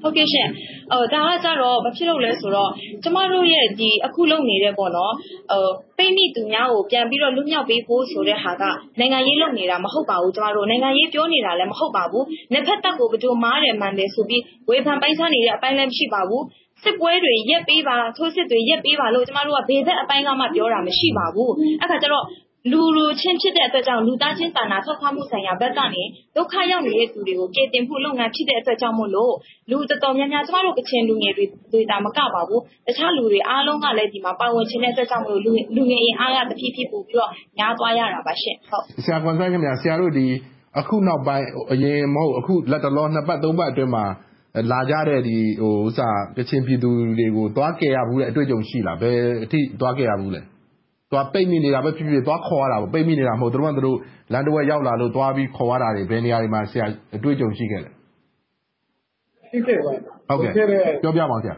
[SPEAKER 11] ဟုတ်ကဲ့ရှင့်။ဟိုဒါကကြတော့ ဘာဖြစ်လို့လဲဆိုတော့ ကျမတို့ရဲ့ဒီအခုလုပ်နေတဲ့ပေါ့နော်ဟိုပိမိသူများကို ပြန်ပြီးတော့ လွတ်မြောက်ပေးဖို့ဆိုတဲ့ဟာက နိုင်ငံရေးလုပ်နေတာ မဟုတ်ပါဘူး ကျမတို့ နိုင်ငံရေးပြောနေတာလည်း မဟုတ်ပါဘူး။နှစ်ဖက်တပ်ကို ဘယ်သူမားတယ် မှန်တယ်ဆိုပြီး ဝေဖန်ပိုင်းခြားနေတဲ့အပိုင်းလည်း မရှိပါဘူး။စစ်ပွဲတွေရက်ပေးပါ ထိုးစစ်တွေရက်ပေးပါလို့ ကျမတို့ကဘေးဘက်အပိုင်းကမှ ပြောတာ မရှိပါဘူး။အဲ့ခါကျတော့ လူလူချင်းဖြစ်တဲ့အတွက်ကြောင့် လူသားချင်းစာနာထောက်ထားမှုဆိုင်ရာဘက်ကနေ ဒုက္ခရောက်နေတဲ့သူတွေကို ကယ်တင်ဖို့လုပ်ငန်းဖြစ်တဲ့အတွက်ကြောင့်မို့လို့ လူတော်တော်များများ ကျမတို့ ကချင်လူငယ်တွေတွေတာမကပါဘူး တခြားလူတွေအားလုံးကလည်း ဒီမှာ ပါဝင်ခြင်းတဲ့အတွက်ကြောင့်မို့လို့ လူငယ်ရင်အားရတဖြည်းဖြည်းပို့ပြီးတော့ညားသွားရတာပါရှင်ဟုတ်
[SPEAKER 10] ဆရာကွန်ဆိုင်ခင်ဗျာ ဆရာတို့ဒီအခုနောက်ပိုင်း အရင်မဟုတ် အခုလက်တလော နှစ်ပတ်သုံးပတ်အတွင်းမှာ လာကြတဲ့ဒီဟိုဥစားကချင်ပြည်သူတွေကိုတွားကယ်ရဘူးတဲ့ အတွေ့အကြုံရှိလား ဘယ်အထိတွားကယ်ရဘူးလဲသွား ပိတ်မိနေတာပဲဖြစ်ဖြစ်သွားခေါ်ရတာပေါ့ ပိတ်မိနေတာ မဟုတ်သူတို့ကသူတို့ လမ်းတစ်ဝက်ရောက်လာလို့ သွားပြီးခေါ်ရတာတွေ ဘယ်နေရာတွေမှာ ဆရာအတွေ့အကြုံ ရှိခဲ့လဲ
[SPEAKER 12] ရှိခဲ့ပါ
[SPEAKER 10] ဟုတ်ကဲ့ပြောပြပါဦးဆရာ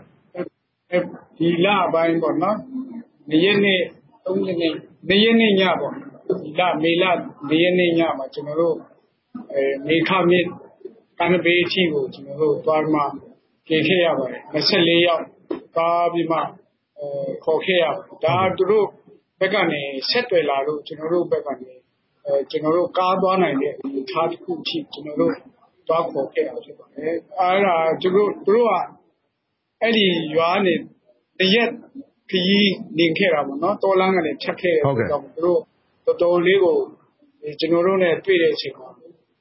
[SPEAKER 12] ဒီလပိုင်းပေါ့နော်နေ့ရက်နေ့၃ရက်နေ့နေ့ရက်နေ့ညပေါ့ဒီလမေလနေ့ရက်နေ့ညမှာ ကျွန်တော်တို့အဲမေခမြင့်ကံပေးအထိကို ကျွန်တော်တို့ သွားမှပြင်ခဲ့ရပါတယ်24ရောက်ကားပြီးမှအဲခေါ်ခဲ့ရဒါ သူတို့ ဘက်ကနေ ဆက်သွယ်လာလို့ ကျွန်တော်တို့ဘက်ကနေအဲကျွန်တော်တို့ ကားသွားနိုင်တဲ့ အနေအထားတစ်ခုအထိ ကျွန်တော်တို့ သွားခေါ်ခဲ့တာ ဖြစ်ပါတယ်။အဲဒါ သူတို့သူတို့ကအဲ့ဒီရွာနေတစ်ရက်ခရီး နေခဲ့တာပေါ့နော် တောလမ်းကနေ ဖြတ်ခဲ့တဲ့အတွက်ကြောင့် သူတို့ တော်တော်လေးကို ကျွန်တော်တို့နဲ့ တွေ့တဲ့အချိန်မှာ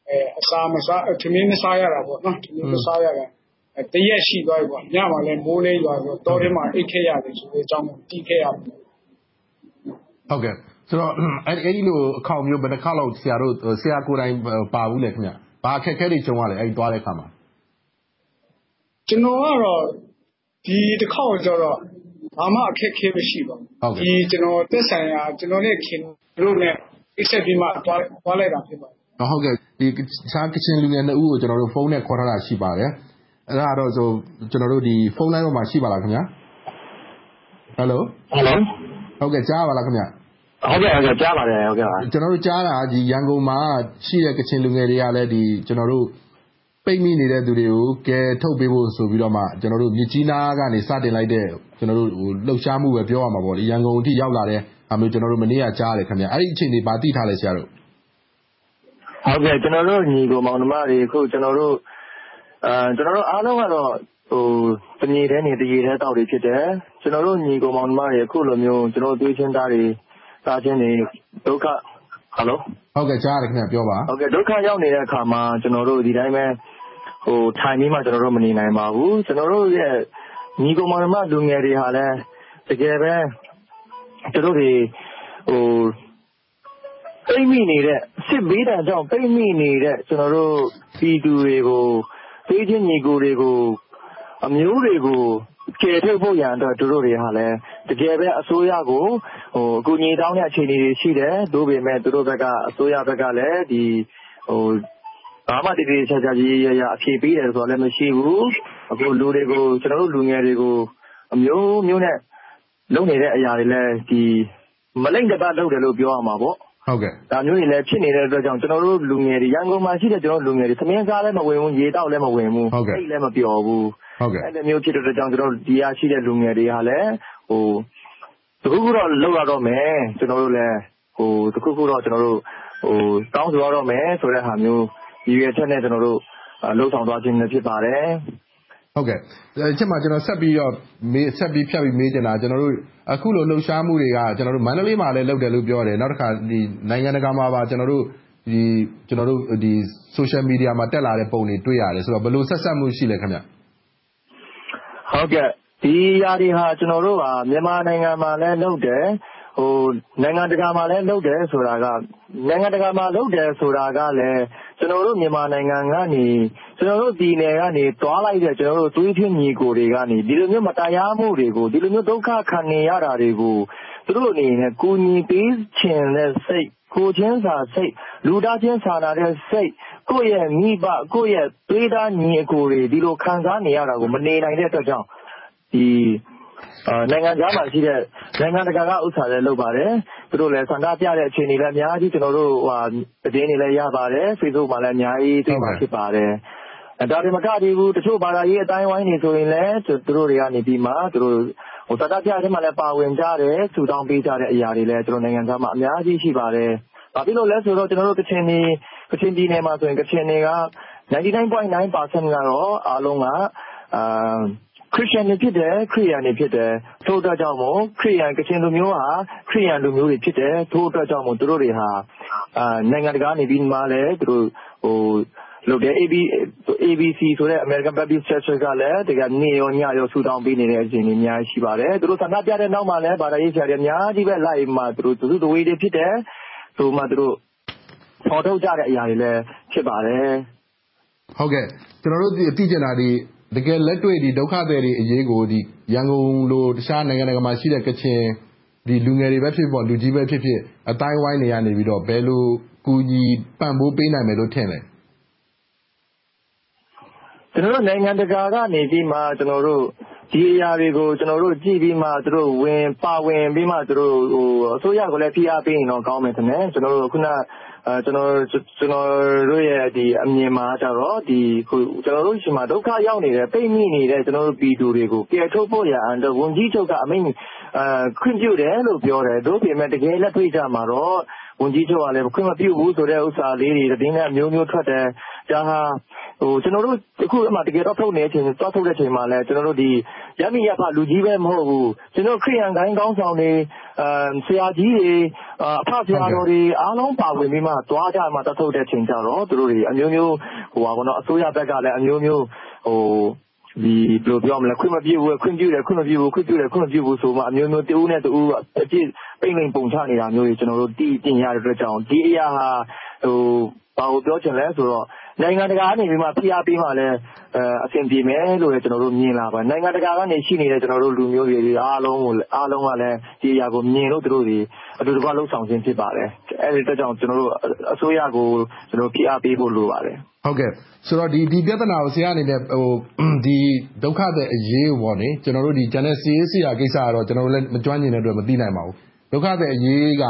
[SPEAKER 12] အဲအစာမစားထမင်းမစားရတာပေါ့နော်ထမင်းမစားရတာတရက်ရှိသွားပြီပေါ့ ညမှာလည်း မိုးလေးရွာဆိုတောထဲမှာ အိတ်ခဲ့ရတယ်ဆိုတဲ့အကြောင်းကိုတီးခဲ့ရတယ်
[SPEAKER 10] ဟုတ်ကဲ့ ဆိုတော့ အဲ့အဲ့ဒီလို အခေါင်မျိုး ဘယ်တစ်ခါလောက်ဆရာတို့ဆရာကိုယ်တိုင် ပါဘူးလေခင်ဗျဘာအခက်အခဲတွေ ကြုံရလဲအဲ့ဒီသွားတဲ့အခါမှာ
[SPEAKER 12] ကျွန်တော်ကတော့ ဒီတစ်ခေါက်ကျတော့ ဘာမှအခက်အခဲ မရှိပါဘူးဒီကျွန်တော်တက်ဆိုင်ရာ ကျွန်တော်နဲ့ ခင်တို့နဲ့အိတ်ဆက်ပြီးမှသွားသွားလိုက်တာ ဖြစ်ပါတယ်
[SPEAKER 10] ဟုတ်ကဲ့ဒီစာကချင်လူငယ်နှစ်ဦးကို ကျွန်တော်တို့ ဖုန်းနဲ့ ခေါ်ထားတာ ရှိပါတယ် အဲ့ဒါတော့ဆိုကျွန်တော်တို့ဒီဖုန်းလိုင်းပေါ်မှာ ရှိပါလားခင်ဗျာဟယ်လို
[SPEAKER 5] ဟယ်လို
[SPEAKER 10] ဟုတ်ကဲ့ကြားပါလားခင်ဗျာ
[SPEAKER 5] ဟုတ်ကဲ့ဟုတ်ကဲ့ကြားပါတယ်ဟုတ်ကဲ့ပါ
[SPEAKER 10] ကျွန်တော်တို့ကြားတာဒီရန်ကုန်မှာရှိတဲ့ကချင်လူငယ်တွေကလည်းဒီကျွန်တော်တို့ပိတ်မိနေတဲ့သူတွေကိုကယ်ထုတ်ပေးဖို့ဆိုပြီးတော့မှကျွန်တော်တို့မြစ်ကြီးနားကနေစတင်လိုက်တဲ့ကျွန်တော်တို့ဟိုလှုပ်ရှားမှုပဲပြောရမှာပေါ့လေရန်ကုန်အထိရောက်လာတဲ့အမျိုးကျွန်တော်တို့မနေ့ကကြားရတယ်ခင်ဗျအဲ့ဒီအချိန်တွေဗာတိထားလဲဆရာတို့
[SPEAKER 5] ဟုတ်ကဲ့ကျွန်တော်တို့ညီကိုမောင်နှမတွေအခုကျွန်တော်တို့အဲကျွန်တော်တို့အားလုံးကတော့ ဟိုတမြေထဲနေ တရေထဲတောက်တွေဖြစ်တယ် ကျွန်တော်တို့ ညီကို မောင်နှမတွေ အခုလိုမျိုး ကျွန်တော်တို့ သွေးချင်းသားတွေသားချင်းတွေဒုက္ခဟယ်လို
[SPEAKER 10] ဟုတ်ကဲ့ကြားရတယ်ခင်ဗျပြောပါ
[SPEAKER 5] ဟုတ်ကဲ့ဒုက္ခရောက်နေတဲ့အခါမှာ ကျွန်တော်တို့ ဒီတိုင်းပဲဟိုထိုင်ပြီးမှကျွန်တော်တို့မနေနိုင်ပါဘူး ကျွန်တော်တို့ရဲ့ ညီကောင်မောင်နှမ လူငယ်တွေဟာလည်း တကယ်ပဲ သူတို့တွေဟိုပိတ်မိနေတဲ့ စစ်ဘေးဒဏ်ကြောင့် ပိတ်မိနေတဲ့ ကျွန်တော်တို့ ပြည်သူတွေကိုသေးချင်းညီကိုတွေကို အမျိုးတွေကိုကျေထုတ်ဖို့ရန်အတွက် သူတို့တွေဟာလည်း တကယ်ပဲ အစိုးရကိုဟို အကူအညီတောင်းတဲ့ အခြေအနေတွေရှိတယ်။သို့ပေမဲ့သူတို့ဘက်က အစိုးရဘက်ကလည်းဒီဟိုဘာမှတည်တည်ချာချာကြီးရရအဖြေပေးတယ်ဆိုတာလည်း မရှိဘူး။အခု လူတွေကို ကျွန်တော်တို့ လူငယ်တွေကို အမျိုးမျိုးနဲ့ လုပ်နေတဲ့အရာတွေလည်းဒီမလိမ့်တပတ်လုပ်တယ်လို့ ပြောရမှာပေါ့
[SPEAKER 10] ဟုတ်ကဲ့
[SPEAKER 5] ဒါမျိုးတွေလည်း ဖြစ်နေတဲ့အတွက်ကြောင့် ကျွန်တော်တို့ လူငယ်တွေ ရန်ကုန်မှာရှိတဲ့ကျွန်တော်တို့လူငယ်တွေသမင်းစားလည်း မဝင်ဘူး ရေတောက်လည်း မဝင်ဘူး
[SPEAKER 10] ဟုတ်ကဲ့
[SPEAKER 5] လည်း မပျော်ဘူး
[SPEAKER 10] ဟုတ်ကဲ့
[SPEAKER 5] အဲ့လိုမျိုး ဖြစ်တဲ့အတွက်ကြောင့်ကျွန်တော်တို့ဒီရရှိတဲ့ လူငယ်တွေဟာလည်းဟိုတခုခုတော့လောက်ရတော့မယ် ကျွန်တော်တို့လည်းဟိုတခုခုတော့ကျွန်တော်တို့ဟိုတောင်းဆိုရတော့မယ်ဆိုတဲ့ဟာမျိုး ရည်ရွယ်ချက်နဲ့ကျွန်တော်တို့လှုပ်ဆောင်သွားခြင်းလည်းဖြစ်ပါတယ်
[SPEAKER 10] ဟုတ်ကဲ့အချက်မှာကျွန်တော်ဆက်ပြီးတော့မေးဆက်ပြီးဖြတ်ပြီးမေးချင်တာကျွန်တော်တို့အခုလို လှုပ်ရှားမှုတွေကကျွန်တော်တို့မန္တလေးမှာလည်း လုပ်တယ်လို့ ပြောတယ် နောက်တစ်ခါဒီနိုင်ငံတကာမှာပါကျွန်တော်တို့ဒီကျွန်တော်တို့ဒီ social media မှာ တက်လာတဲ့ပုံတွေ တွေ့ရတယ်ဆိုတော့ ဘယ်လို ဆက်ဆက်မှု ရှိလဲခင်ဗျ
[SPEAKER 5] ဟုတ်ကဲ့ ဒီຢာတွေဟာ ကျွန်တော်တို့ကမြန်မာနိုင်ငံမှာလည်းလုပ်တယ်ဟိုနိုင်ငံတကာမှာလည်း လုပ်တယ်ဆိုတာက နိုင်ငံတကာမှာ လုပ်တယ်ဆိုတာကလည်း ကျွန်တော်တို့ မြန်မာနိုင်ငံကနေ ကျွန်တော်တို့ပြည်နယ်ကနေ သွားလိုက်တဲ့ကျွန်တော်တို့သွေးချင်းညီကိုတွေကနေ ဒီလိုမျိုး မတရားမှုတွေကို ဒီလိုမျိုး ဒုက္ခခံနေရတာတွေကို သူတို့အနေနဲ့ ကူညီပေးခြင်းနဲ့စိတ် ကိုချင်းစာစိတ်လူသားချင်းစာနာတဲ့စိတ်ကိုယ့်ရဲ့မိဘကိုယ့်ရဲ့သွေးသားညီအကိုတွေဒီလိုခံစားနေရတာကိုမနေနိုင်တဲ့အတွက်ကြောင့်ဒီနိုင်ငံခြားမှာရှိတဲ့နိုင်ငံတကာကဥစ္စာလည်းလုပ်ပါတယ်။သူတို့လည်းဆန္ဒပြတဲ့အခြေအနေလည်းအများကြီးကျနော်တို့သတင်းတွေလည်းရပါတယ်။ Facebook မှာလည်းအများကြီးတွေ့မှာဖြစ်ပါတယ်။ဒါတင်မကသေးဘူး။တချို့ဘာသာရေးအသိုင်းအဝိုင်းတွေဆိုရင်လည်းသူတို့တွေကနေပြီးမှ ဆန္ဒပြတဲ့အထဲမှာလည်း ပါဝင်ကြတယ်။ဆုတောင်းပေးကြတဲ့အရာတွေလည်း ကျနော်တို့ နိုင်ငံခြားမှာ အများကြီးရှိပါတယ်။ဘာဖြစ်လို့လဲဆိုတော့ ကျနော်တို့ ကချင်ပြည်နယ်မှာဆိုရင် ကချင်တွေက 99.9%ကတော့ အားလုံးက ခရစ်ယာန်တွေဖြစ်တယ် ခရစ်ယာန်တွေဖြစ်တယ် ထို့အတွက်ကြောင့်မို့ခရစ်ယာန်ကချင်လူမျိုးဟာ ခရစ်ယာန်လူမျိုးတွေဖြစ်တယ် ထို့အတွက်ကြောင့်မို့ သူတို့တွေဟာအာနိုင်ငံတကာနေပြီးမှလည်း သူတို့ဟို လုပ်တယ် AB ABC ဆိုတဲ့ American Baptist Church ကလည်းတကယ်နေရော ညရောဆူတောင်းပေးနေတဲ့ အချိန်တွေအများကြီးရှိပါတယ် သူတို့ ဆန္ဒပြတဲ့နောက်မှာလည်းဗာဒါရေးဆရာတွေ အများကြီးပဲ လိုက်မှသူတို့သူတို့ဝေးတွေဖြစ်တယ် ဆိုမှ သူတို့ ဖော်ထုတ်ကြတဲ့အရာတွေလည်း ဖြစ်ပါတယ်
[SPEAKER 10] ဟုတ်ကဲ့ ကျွန်တော်တို့ သိချင်တာဒီတကယ်လက်တွေ့ ဒုက္ခသည်တွေအရေးကို ရန်ကုန်လို တခြားနိုင်ငံတကာမှာရှိတဲ့ ကချင်လူငယ်တွေပဲဖြစ်ဖြစ်၊လူကြီးပဲဖြစ်ဖြစ် အသိုင်းအဝိုင်းတွေကနေ ဘယ်လို ကူညီပံ့ပိုးပေးနိုင်မယ်လို့ ထင်လဲ။
[SPEAKER 5] ကျနော်တို့နိုင်ငံတကာကနေပြီးမှဒီအရာတွေကိုကြည့်ပြီးမှသူတို့ပါဝင်ပြီးမှအစိုးရကိုလည်းဖိအားပေးရင်တော့ကောင်းမယ်ထင်တယ်။ခုနကျနော်တို့ရဲ့အမြင်မှာကတော့ကျနော်တို့ဆီမှာဒုက္ခရောက်နေတဲ့ပိတ်မိနေတဲ့ကျနော်တို့ပြည်သူတွေကိုကယ်ထုတ်ဖို့ရန်အတွက်ဝန်ကြီးချုပ်ကအမိန့်ခွင့်ပြုတယ်လို့ပြောတယ်။သို့ပေမဲ့တကယ်လက်တွေ့ကျမှာတော့ ဝန်ကြီးချုပ်ကလည်း ခွင့်မပြုဘူးဆိုတဲ့ဥစ္စာလေးတွေ သတင်းအမျိုးမျိုးထွက်တယ်။ဒါဟာ ကျနော်တို့ အခု တကယ်တော့သွားထုတ်တဲ့အချိန်မှာလည်း ရပ်မိရပ်ဖ လူကြီးပဲ မဟုတ်ဘူး။ခရစ်ယာန်ဂိုဏ်းခေါင်းဆောင်တွေ၊ဆရာကြီးတွေ၊အဖဆရာတော်တွေ အားလုံးပါဝင်ပြီးမှ သွားကြပြီးမှသွားထုတ်တဲ့အချိန်ကျတော့ သူတို့တွေ အမျိုးမျိုး အစိုးရဘက်ကလည်း အမျိုးမျိုး ခွင့်မပြုဘူး၊ခွင့်ပြုတယ်၊ခွင့်မပြုဘူး၊ခွင့်ပြုတယ်၊ခွင့်မပြုဘူးဆိုပြီးမှ အမျိုးမျိုး တဦးနဲ့တဦး အပြစ်ပိတ်လိမ်ပုံချနေတာမျိုးတွေ ကျနော်တို့ သိမြင်ရတဲ့အတွက်ကြောင့် ဒီအရာဟာ ဘာကိုပြောချင်လဲဆိုတော့ နိုင်ငံတကာကနေဖိအားပေးမှလည်း အဆင်ပြေမယ်လို့ကျနော်တို့ မြင်လာပါတယ်။နိုင်ငံတကာကနေ ရှိနေတဲ့လူမျိုးတွေအားလုံးကလည်း ဒီအရာကိုမြင်လို့ သူတို့တွေ အတူတကွ လုပ်ဆောင်ခြင်းဖြစ်ပါတယ်။အဲဒီအတွက်ကြောင့် ကျနော်တို့ အစိုးရကို ဖိအားပေးဖို့ လိုပါတယ်။
[SPEAKER 10] ဆိုတော့ ဒီပြဿနာကို ဆရာအနေနဲ့ ဒုက္ခသည်အရေးကို ကျန်တဲ့ စစ်ရေးကိစ္စကတော့ ကျနော်တို့လည်း မကျွမ်းကျင်တဲ့အတွက် မသိနိုင်ပါဘူး။ဒုက္ခသည်အရေးက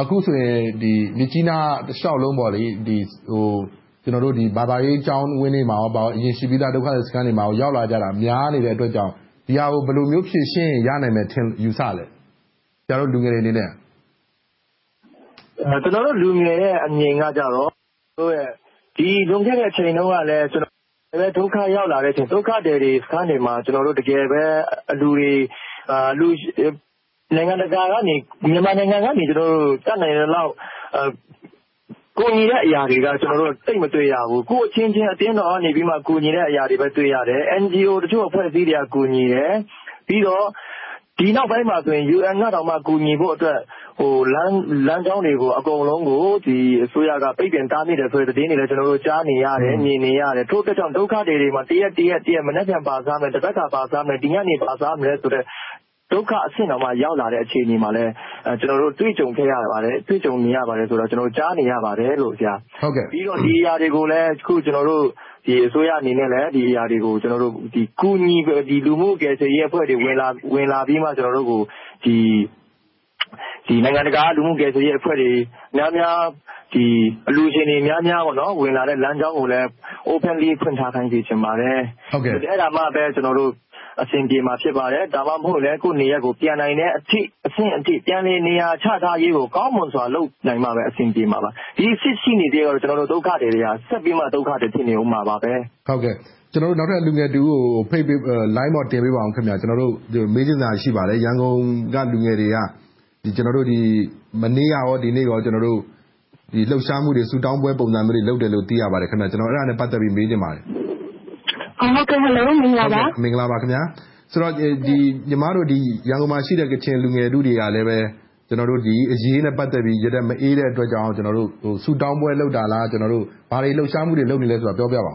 [SPEAKER 10] အခုဆိုရင် မြစ်ကြီးနားတလျှောက်လုံး ဘာသာရေးကျောင်းဝင်းတွေမှာအရင်ရှိပြီသား ဒုက္ခသည်စခန်းတွေမှာ ရောက်လာကြတာ များနေတဲ့အတွက်ကြောင့် ဒီဟာကို ဘယ်လိုမျိုး ဖြေရှင်းရင် ရနိုင်မယ်လို့ယူဆလဲ။ဆရာတို့ လူငယ်တွေအနေနဲ့။
[SPEAKER 5] ကျနော်တို့ လူငယ်တွေရဲ့အမြင်ကတော့ လွန်ခဲ့တဲ့အချိန်တုန်းကလည်း ဒုက္ခရောက်လာတဲ့အချိန် ဒုက္ခသည်စခန်းတွေမှာ တကယ်ပဲလူတွေ နိုင်ငံတကာကနေ မြန်မာနိုင်ငံကနေ တတ်နိုင်သလောက် ကူညီတဲ့အရာတွေကသိပ်မတွေ့ရဘူး။ကိုယ့်အချင်းချင်း အသင်းတော်ကနေကူညီတဲ့အရာတွေပဲ တွေ့ရတယ်။ NGO တချို့အဖွဲ့အစည်းတွေက ကူညီတယ်။ပြီးတော့ ဒီနောက်ပိုင်းမှာဆိုရင် UN ကတောင်မှ ကူညီဖို့အတွက် လမ်းကြောင်းတွေကို အကုန်လုံးကို အစိုးရက ပိတ်ပင်တားမြစ်တယ်ဆိုတဲ့ သတင်းတွေလည်း ကျနော်တို့ ကြားနေရတယ်၊မြင်နေရတယ်။ထို့အတွက်ကြောင့် ဒုက္ခသည်တွေမှာ တရက်တရက် မနက်ဖြန်ဘာစားမယ်၊တပတ်ဘာစားမယ်၊ဒီညနေ ဘာစားမလဲဆိုတဲ့ ဒုက္ခအဆင့်တောင်မှ ရောက်လာတဲ့ အခြေအနေမှာလည်း ကျနော်တို့ တွေ့ကြုံခဲ့ရပါတယ်။တွေ့ကြုံနေရပါတယ်ဆိုတာကျနော်တို့ကြားနေရပါတယ်။ပြီးတော့ ဒီအရာတွေကိုလည်းအခုကျနော်တို့ အစိုးရအနေနဲ့လည်း ဒီအရာတွေကို ကူညီလူမှုကယ်ဆယ်ရေးအဖွဲ့တွေ ဝင်လာပြီးမှ ကျနော်တို့ကို နိုင်ငံတကာက လူမှုကယ်ဆယ်ရေးအဖွဲ့တွေ များများ အလှူရှင်တွေများများ ဝင်လာတဲ့ လမ်းကြောင်းကိုလည်း Openly ဖွင့်ထားခိုင်းစေချင်ပါတယ်။အဲဒါမှပဲ ကျနော်တို့ အဆင်ပြေမှာဖြစ်ပါတယ်။ဒါမှမဟုတ်လည်း ကိုယ့်နေရပ်ကို ပြန်နိုင်တဲ့အဆင့်အထိ ပြန်လည်နေရာချထားရေးကို ကောင်းမွန်စွာ လုပ်နိုင်မှပဲ အဆင်ပြေမှာပါ။ဒီစစ်ရှိနေသရွေ့ကတော့ ဒုက္ခသည်တွေကဆက်ပြီးမှ ဒုက္ခသည်ဖြစ်နေအုံးမှာပါပဲ။
[SPEAKER 10] နောက်ထပ်လူငယ်တဦးကို လိုင်းပေါ်တင်ပေးပါအုံး။မေးချင်တာရှိပါတယ်။ရန်ကုန်က လူငယ်တွေက မနေ့ကရော ဒီနေ့ရော လှုပ်ရှားမှုတွေ ဆုတောင်းပွဲပုံစံမျိုးတွေ လုပ်တယ်လို့ သိရပါတယ်။အဲဒါနဲ့ပတ်သက်ပြီး မေးချင်ပါတယ်။
[SPEAKER 13] ဟုတ်ကဲ့မင်္ဂလာပါ။
[SPEAKER 10] မင်္ဂလာပါခင်ဗျာ။ဆိုတော့ ညီမတို့ ရန်ကုန်မှာရှိတဲ့ ကချင်လူငယ်ထုတွေကလည်းဒီအရေးနဲ့ ပတ်သက်ပြီး ရတက်မအေးတဲ့အတွက်ကြောင့် ဆုတောင်းပွဲလုပ်တာလား။ဘာတွေလှုပ်ရှားမှုတွေ လုပ်နေလဲဆိုတာ ပြောပြပါ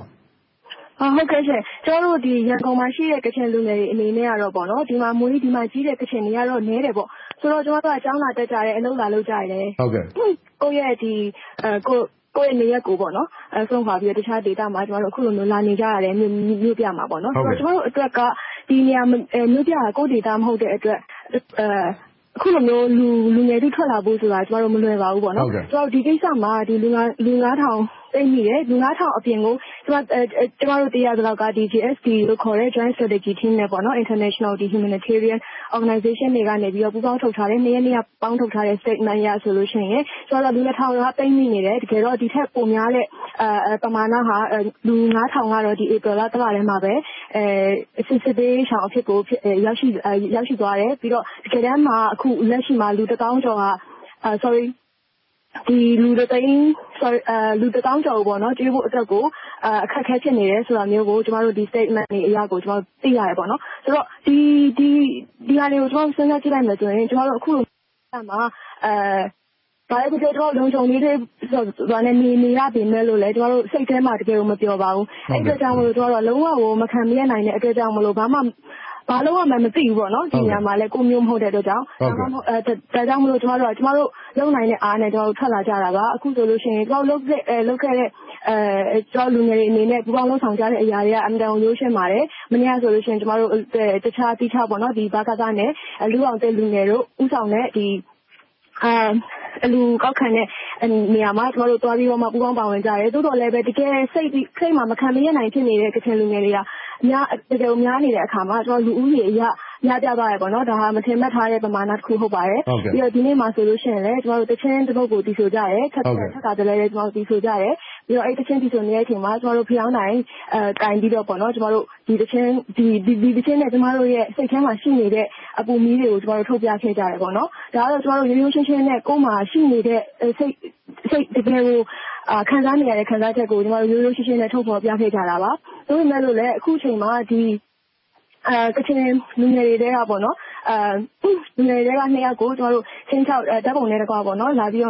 [SPEAKER 10] အုံး။
[SPEAKER 13] ဟုတ်ကဲ့ရှင့်။ကျမတို့ ရန်ကုန်မှာရှိတဲ့ ကချင်လူငယ်တွေအနေနဲ့ကတော့ ဒီမှာမွေး ဒီမှာကြီးတဲ့ ကချင်တွေကတော့ နည်းတယ်။ဆိုတော့ ကျမတို့က ကျောင်းလာတက်ကြတယ်။အလုပ်လာလုပ်ကြတယ်။ကိုယ့်ရဲ့ နေရပ်ကို စွန့်ခွာပြီးတော့ တခြားဒေသမှာ အခုလိုမျိုး လာနေကြရတယ် မြို့ပြမှာ။ကျမတို့အတွက်က ဒီနေရာ မြို့ပြက ကိုယ့်ဒေသမဟုတ်တဲ့အတွက် အခုလိုမျိုး လူငယ်ထုထွက်လာဖို့ဆိုတာကျမတို့မလွယ်ပါဘူး။ဒီကိစ္စမှာ လူငါးထောင် ပိတ်မိတယ်။လူငါးထောင်အပြင်ကို ကျမတို့ သိရသလောက်က JST လို့ခေါ်တဲ့ Joint Strategy Team နဲ့ International Humanitarian Organization တွေကနေပူးပေါင်းထုတ်ထားတဲ့ နှစ်ရက် နှစ်ရက် ပေါင်းထုတ်ထားတဲ့ Statement အရဆိုရင်လူနှစ်ထောင်လောက်ပိတ်မိနေတယ်။တကယ်တော့ ဒီထက်ပိုများတဲ့ ပမာဏဟာ လူငါးထောင်ကတော့ ဧပြီလ တလထဲမှာပဲ စစ်ဘေးရှောင်အဖြစ်ကို ရောက်ရှိသွားတယ်။ပြီးတော့ တကယ်တမ်းမှာ အခုလက်ရှိမှာ လူ တစ်သောင်းကျော် လူ တစ်သောင်းကျော်ကို ကျွေးဖို့အတွက်ကို အခက်အခဲဖြစ်နေတယ်ဆိုတာမျိုးကို ကျမတို့ ဒီ Statement တွေအရကို သိရတယ်။ဆိုတော့ ဒီဟာတွေကို ကျမတို့ စဉ်းစားကြည့်လိုက်မယ်ဆိုရင် ကျမတို့ အခုလိုကာလမှာ ဘာပဲဖြစ်ဖြစ်လုံခြုံရေးစွာနဲ့ နေရပေမယ့်လို့ စိတ်ထဲမှာ တကယ်ကို မပျော်ပါဘူး။အဲဒီအတွက်ကြောင့်မို့ ကျမတို့လုံးဝကို မခံမရပ်နိုင်တဲ့အတွက်ကြောင့်မို့ ဘာမှ ဘာလုပ်ရမှန်းမသိဘူး။ဒီနေရာမှာလည်း ကိုယ့်မြို့မဟုတ်တဲ့အတွက်ကြောင့်။ဒါကြောင့်မို့ကျမတို့လုပ်နိုင်တဲ့အားနဲ့ ထွက်လာကြတာပါ။အခုဆိုရင် ကျမတို့လုပ်ခဲ့တဲ့ လူငယ်တွေအနေနဲ့ ပူးပေါင်းလုပ်ဆောင်ကြတဲ့အရာတွေက အင်မတန်ကို ရိုးရှင်းပါတယ်။မနေ့ကဆိုရင် ကျမတို့ တခြားသီးခြား ဗကနဲ့ လူ့ဘောင်သစ်လူငယ်တို့ ဦးဆောင်တဲ့ အလှူကောက်ခံတဲ့နေရာမှာ ကျမတို့ သွားပြီးတော့ ပူးပေါင်းပါဝင်ကြတယ်။သို့သော်လည်းတကယ်စိတ်မှာ မခံမရပ်နိုင်ဖြစ်နေတဲ့ ကချင်လူငယ်တွေက တကယ်ကိုများနေတဲ့အခါမှာ လူဦးရေအရ များပြားသွားတယ်။ဒါဟာ မထင်မှတ်ထားတဲ့ ပမာဏတခု ဟုတ်ပါတယ်။ပြီးတော့ ဒီနေ့မှာဆိုရင်လည်းသီချင်းတပုဒ်ကို သီဆိုကြတယ်။ထပ်ခါတလဲလဲ သီဆိုကြတယ်။ဘပြီးတော့ အဲဒီသီချင်း သီဆိုနေတဲ့အချိန်မှာ ကျမတို့ ဖယောင်းတိုင်ကိုင်ပြီးတော့ကျမတို့ဒီသီချင်းနဲ့ ကျမတို့ရဲ့ စိတ်ထဲမှာရှိနေတဲ့ အပူမီးတွေကိုကျမတို့ထုတ်ပြခဲ့ကြတယ်။ဒါကတော့ကျမတို့ရိုးရိုးရှင်းရှင်းနဲ့ ကိုယ့်မှာရှိနေတဲ့ စိတ် တကယ်ကို ခံစားနေရတဲ့ ခံစားချက်ကိုကျမတို့ရိုးရိုးရှင်းရှင်းနဲ့ ထုတ်ဖော်ပြခဲ့ကြတာပါ။သို့ပေမယ့်လို့လည်း အခုအချိန်မှာ ကချင်လူငယ်တွေထဲကလူငယ်တွေထဲက နှစ်ယောက်ကိုကျမတို့ဓာတ်ပုံနဲ့တကွ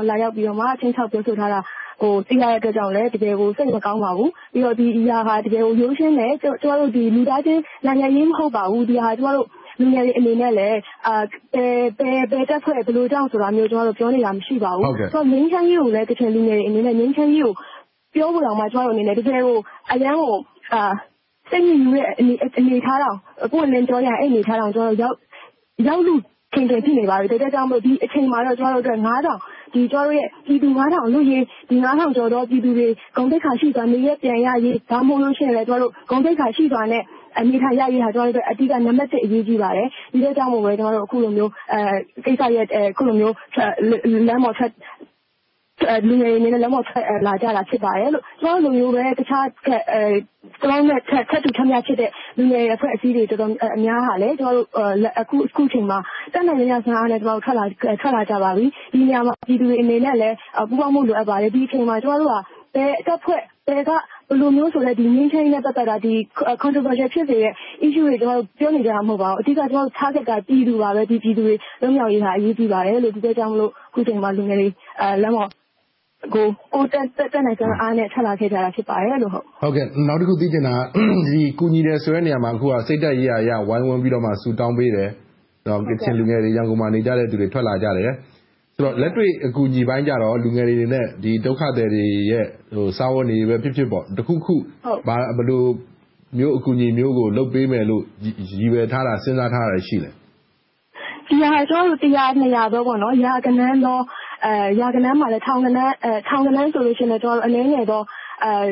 [SPEAKER 13] လာရောက်ပြီးတော့မှ ခြိမ်းခြောက်ပြောဆိုထားတာကို သိရတဲ့အတွက်ကြောင့်လည်း တကယ်ကို စိတ်မကောင်းပါဘူး။ပြီးတော့ ဒီအရာဟာတကယ်ကို ရိုးရှင်းတယ်။ကျမတို့ လူသားချင်း နိုင်ငံရေးမဟုတ်ပါဘူး။ဒီဟာ ကျမတို့ လူငယ်တွေအနေနဲ့လည်း ဘယ်တပ်ဖွဲ့ ဘယ်လိုကြောင့်ဆိုတာမျိုးကျမတို့ပြောနေတာ မရှိပါဘူး။ငြိမ်းချမ်းရေးကိုလည်း ကချင်လူငယ်တွေအနေနဲ့ ငြိမ်းချမ်းရေးကို ပြောဖို့တောင်မှ ကျမတို့အနေနဲ့ တကယ်ကို အရမ်းကို စိတ်ညစ်ညူးတဲ့ အနေအထားတောင် ပွင့်ပွင့်လင်းလင်း ပြောရရင် အဲဒီအနေအထားတောင် ရောက်လုထင်ထင်ဖြစ်နေပါပြီ။ဒါကြောင့်မို့ ဒီအချိန်မှာတော့ ကျမတို့အတွက်ကျမတို့ရဲ့ပြည်သူလွတ်ရေး၊ကျော်သော ပြည်သူတွေ ဂုဏ်သိက္ခာရှိစွာ နေရပ်ပြန်ရရေး ဒါမှမဟုတ်ရင်လည်း ဂုဏ်သိက္ခာရှိစွာနဲ့ နေထိုင်ရရေးဟာ ကျမတို့အတွက် အဓိက နံပတ်တစ်အရေးကြီးပါတယ်။ဒီအတွက်ကြောင့်မို့ကျမတို့ အခုလိုမျိုး ကိစ္စရပ်အခုလိုမျိုးလမ်းပေါ်ထွက် လူငယ်တွေအနေနဲ့ လမ်းပေါ်ထွက်လာကြတာဖြစ်ပါတယ်။ကျမတို့လိုမျိုးပဲ တခြား ကျမတို့နဲ့ ထပ်တူထပ်မျှဖြစ်တဲ့ လူငယ်အဖွဲ့အစည်းတွေ တော်တော်များများဟာလည်း အခုအချိန်မှာ တတ်နိုင်သမျှစွမ်းအားနဲ့ ထွက်လာကြပါပြီ။ဒီနေရာမှာ ပြည်သူတွေအနေနဲ့လည်း ပူးပေါင်းဖို့ လိုအပ်ပါတယ်။ဒီအချိန်မှာ ကျမတို့ဟာ ဘယ်တပ်ဖွဲ့ ဘယ်က ဘယ်လိုမျိုးဆိုတဲ့ ငြိမ်းချမ်းရေးနဲ့ ပတ်သက်တာ Controversial ဖြစ်စေတဲ့ Issue တွေ ပြောနေကြတာ မဟုတ်ပါဘူး။အဓိကကျမတို့ Target က ပြည်သူပါပဲ။ဒီပြည်သူတွေ လွတ်မြောက်ရေးဟာ အရေးကြီးပါတယ်လို့ ဒီအတွက်ကြောင့်မို့ အခုအချိန်မှာ လူငယ်တွေ လမ်းပေါ် ကိုယ်တတ်နိုင်စွမ်းအားနဲ့ ထွက်လာခဲ့ကြတာ ဖြစ်ပါတယ်။
[SPEAKER 10] နောက်တခု သိချင်တာက ကူညီတယ်ဆိုတဲ့နေရာမှာအခုကစိတ်ဓါတ်ရေးရာအရ ဝိုင်းဝန်းပြီးတော့ ဆုတောင်းပေးတယ်။ကချင်လူငယ်တွေ ရန်ကုန်မှာနေကြတဲ့လူတွေ ထွက်လာကြတယ်။ဆိုတော့ လက်တွေ့အကူအညီပိုင်းကြတော့ လူငယ်တွေအနေနဲ့ ဒုက္ခသည်တွေရဲ့ စားဝတ်နေရေးပဲဖြစ်ဖြစ် တခုခု ဘယ်လိုမျိုး အကူအညီမျိုးကို လုပ်ပေးမယ်လို့ ရည်ရွယ်ထားတာ စဉ်းစားထားတာ ရှိလဲ။
[SPEAKER 13] ဒီဟာ ကျမတို့ တစ်ရာနှစ်ရာသောရာဂဏန်းသော ရာဂဏန်းမှာလည်း ထောင်ဂဏန်းဆိုရင်လည်း အနည်းငယ်သော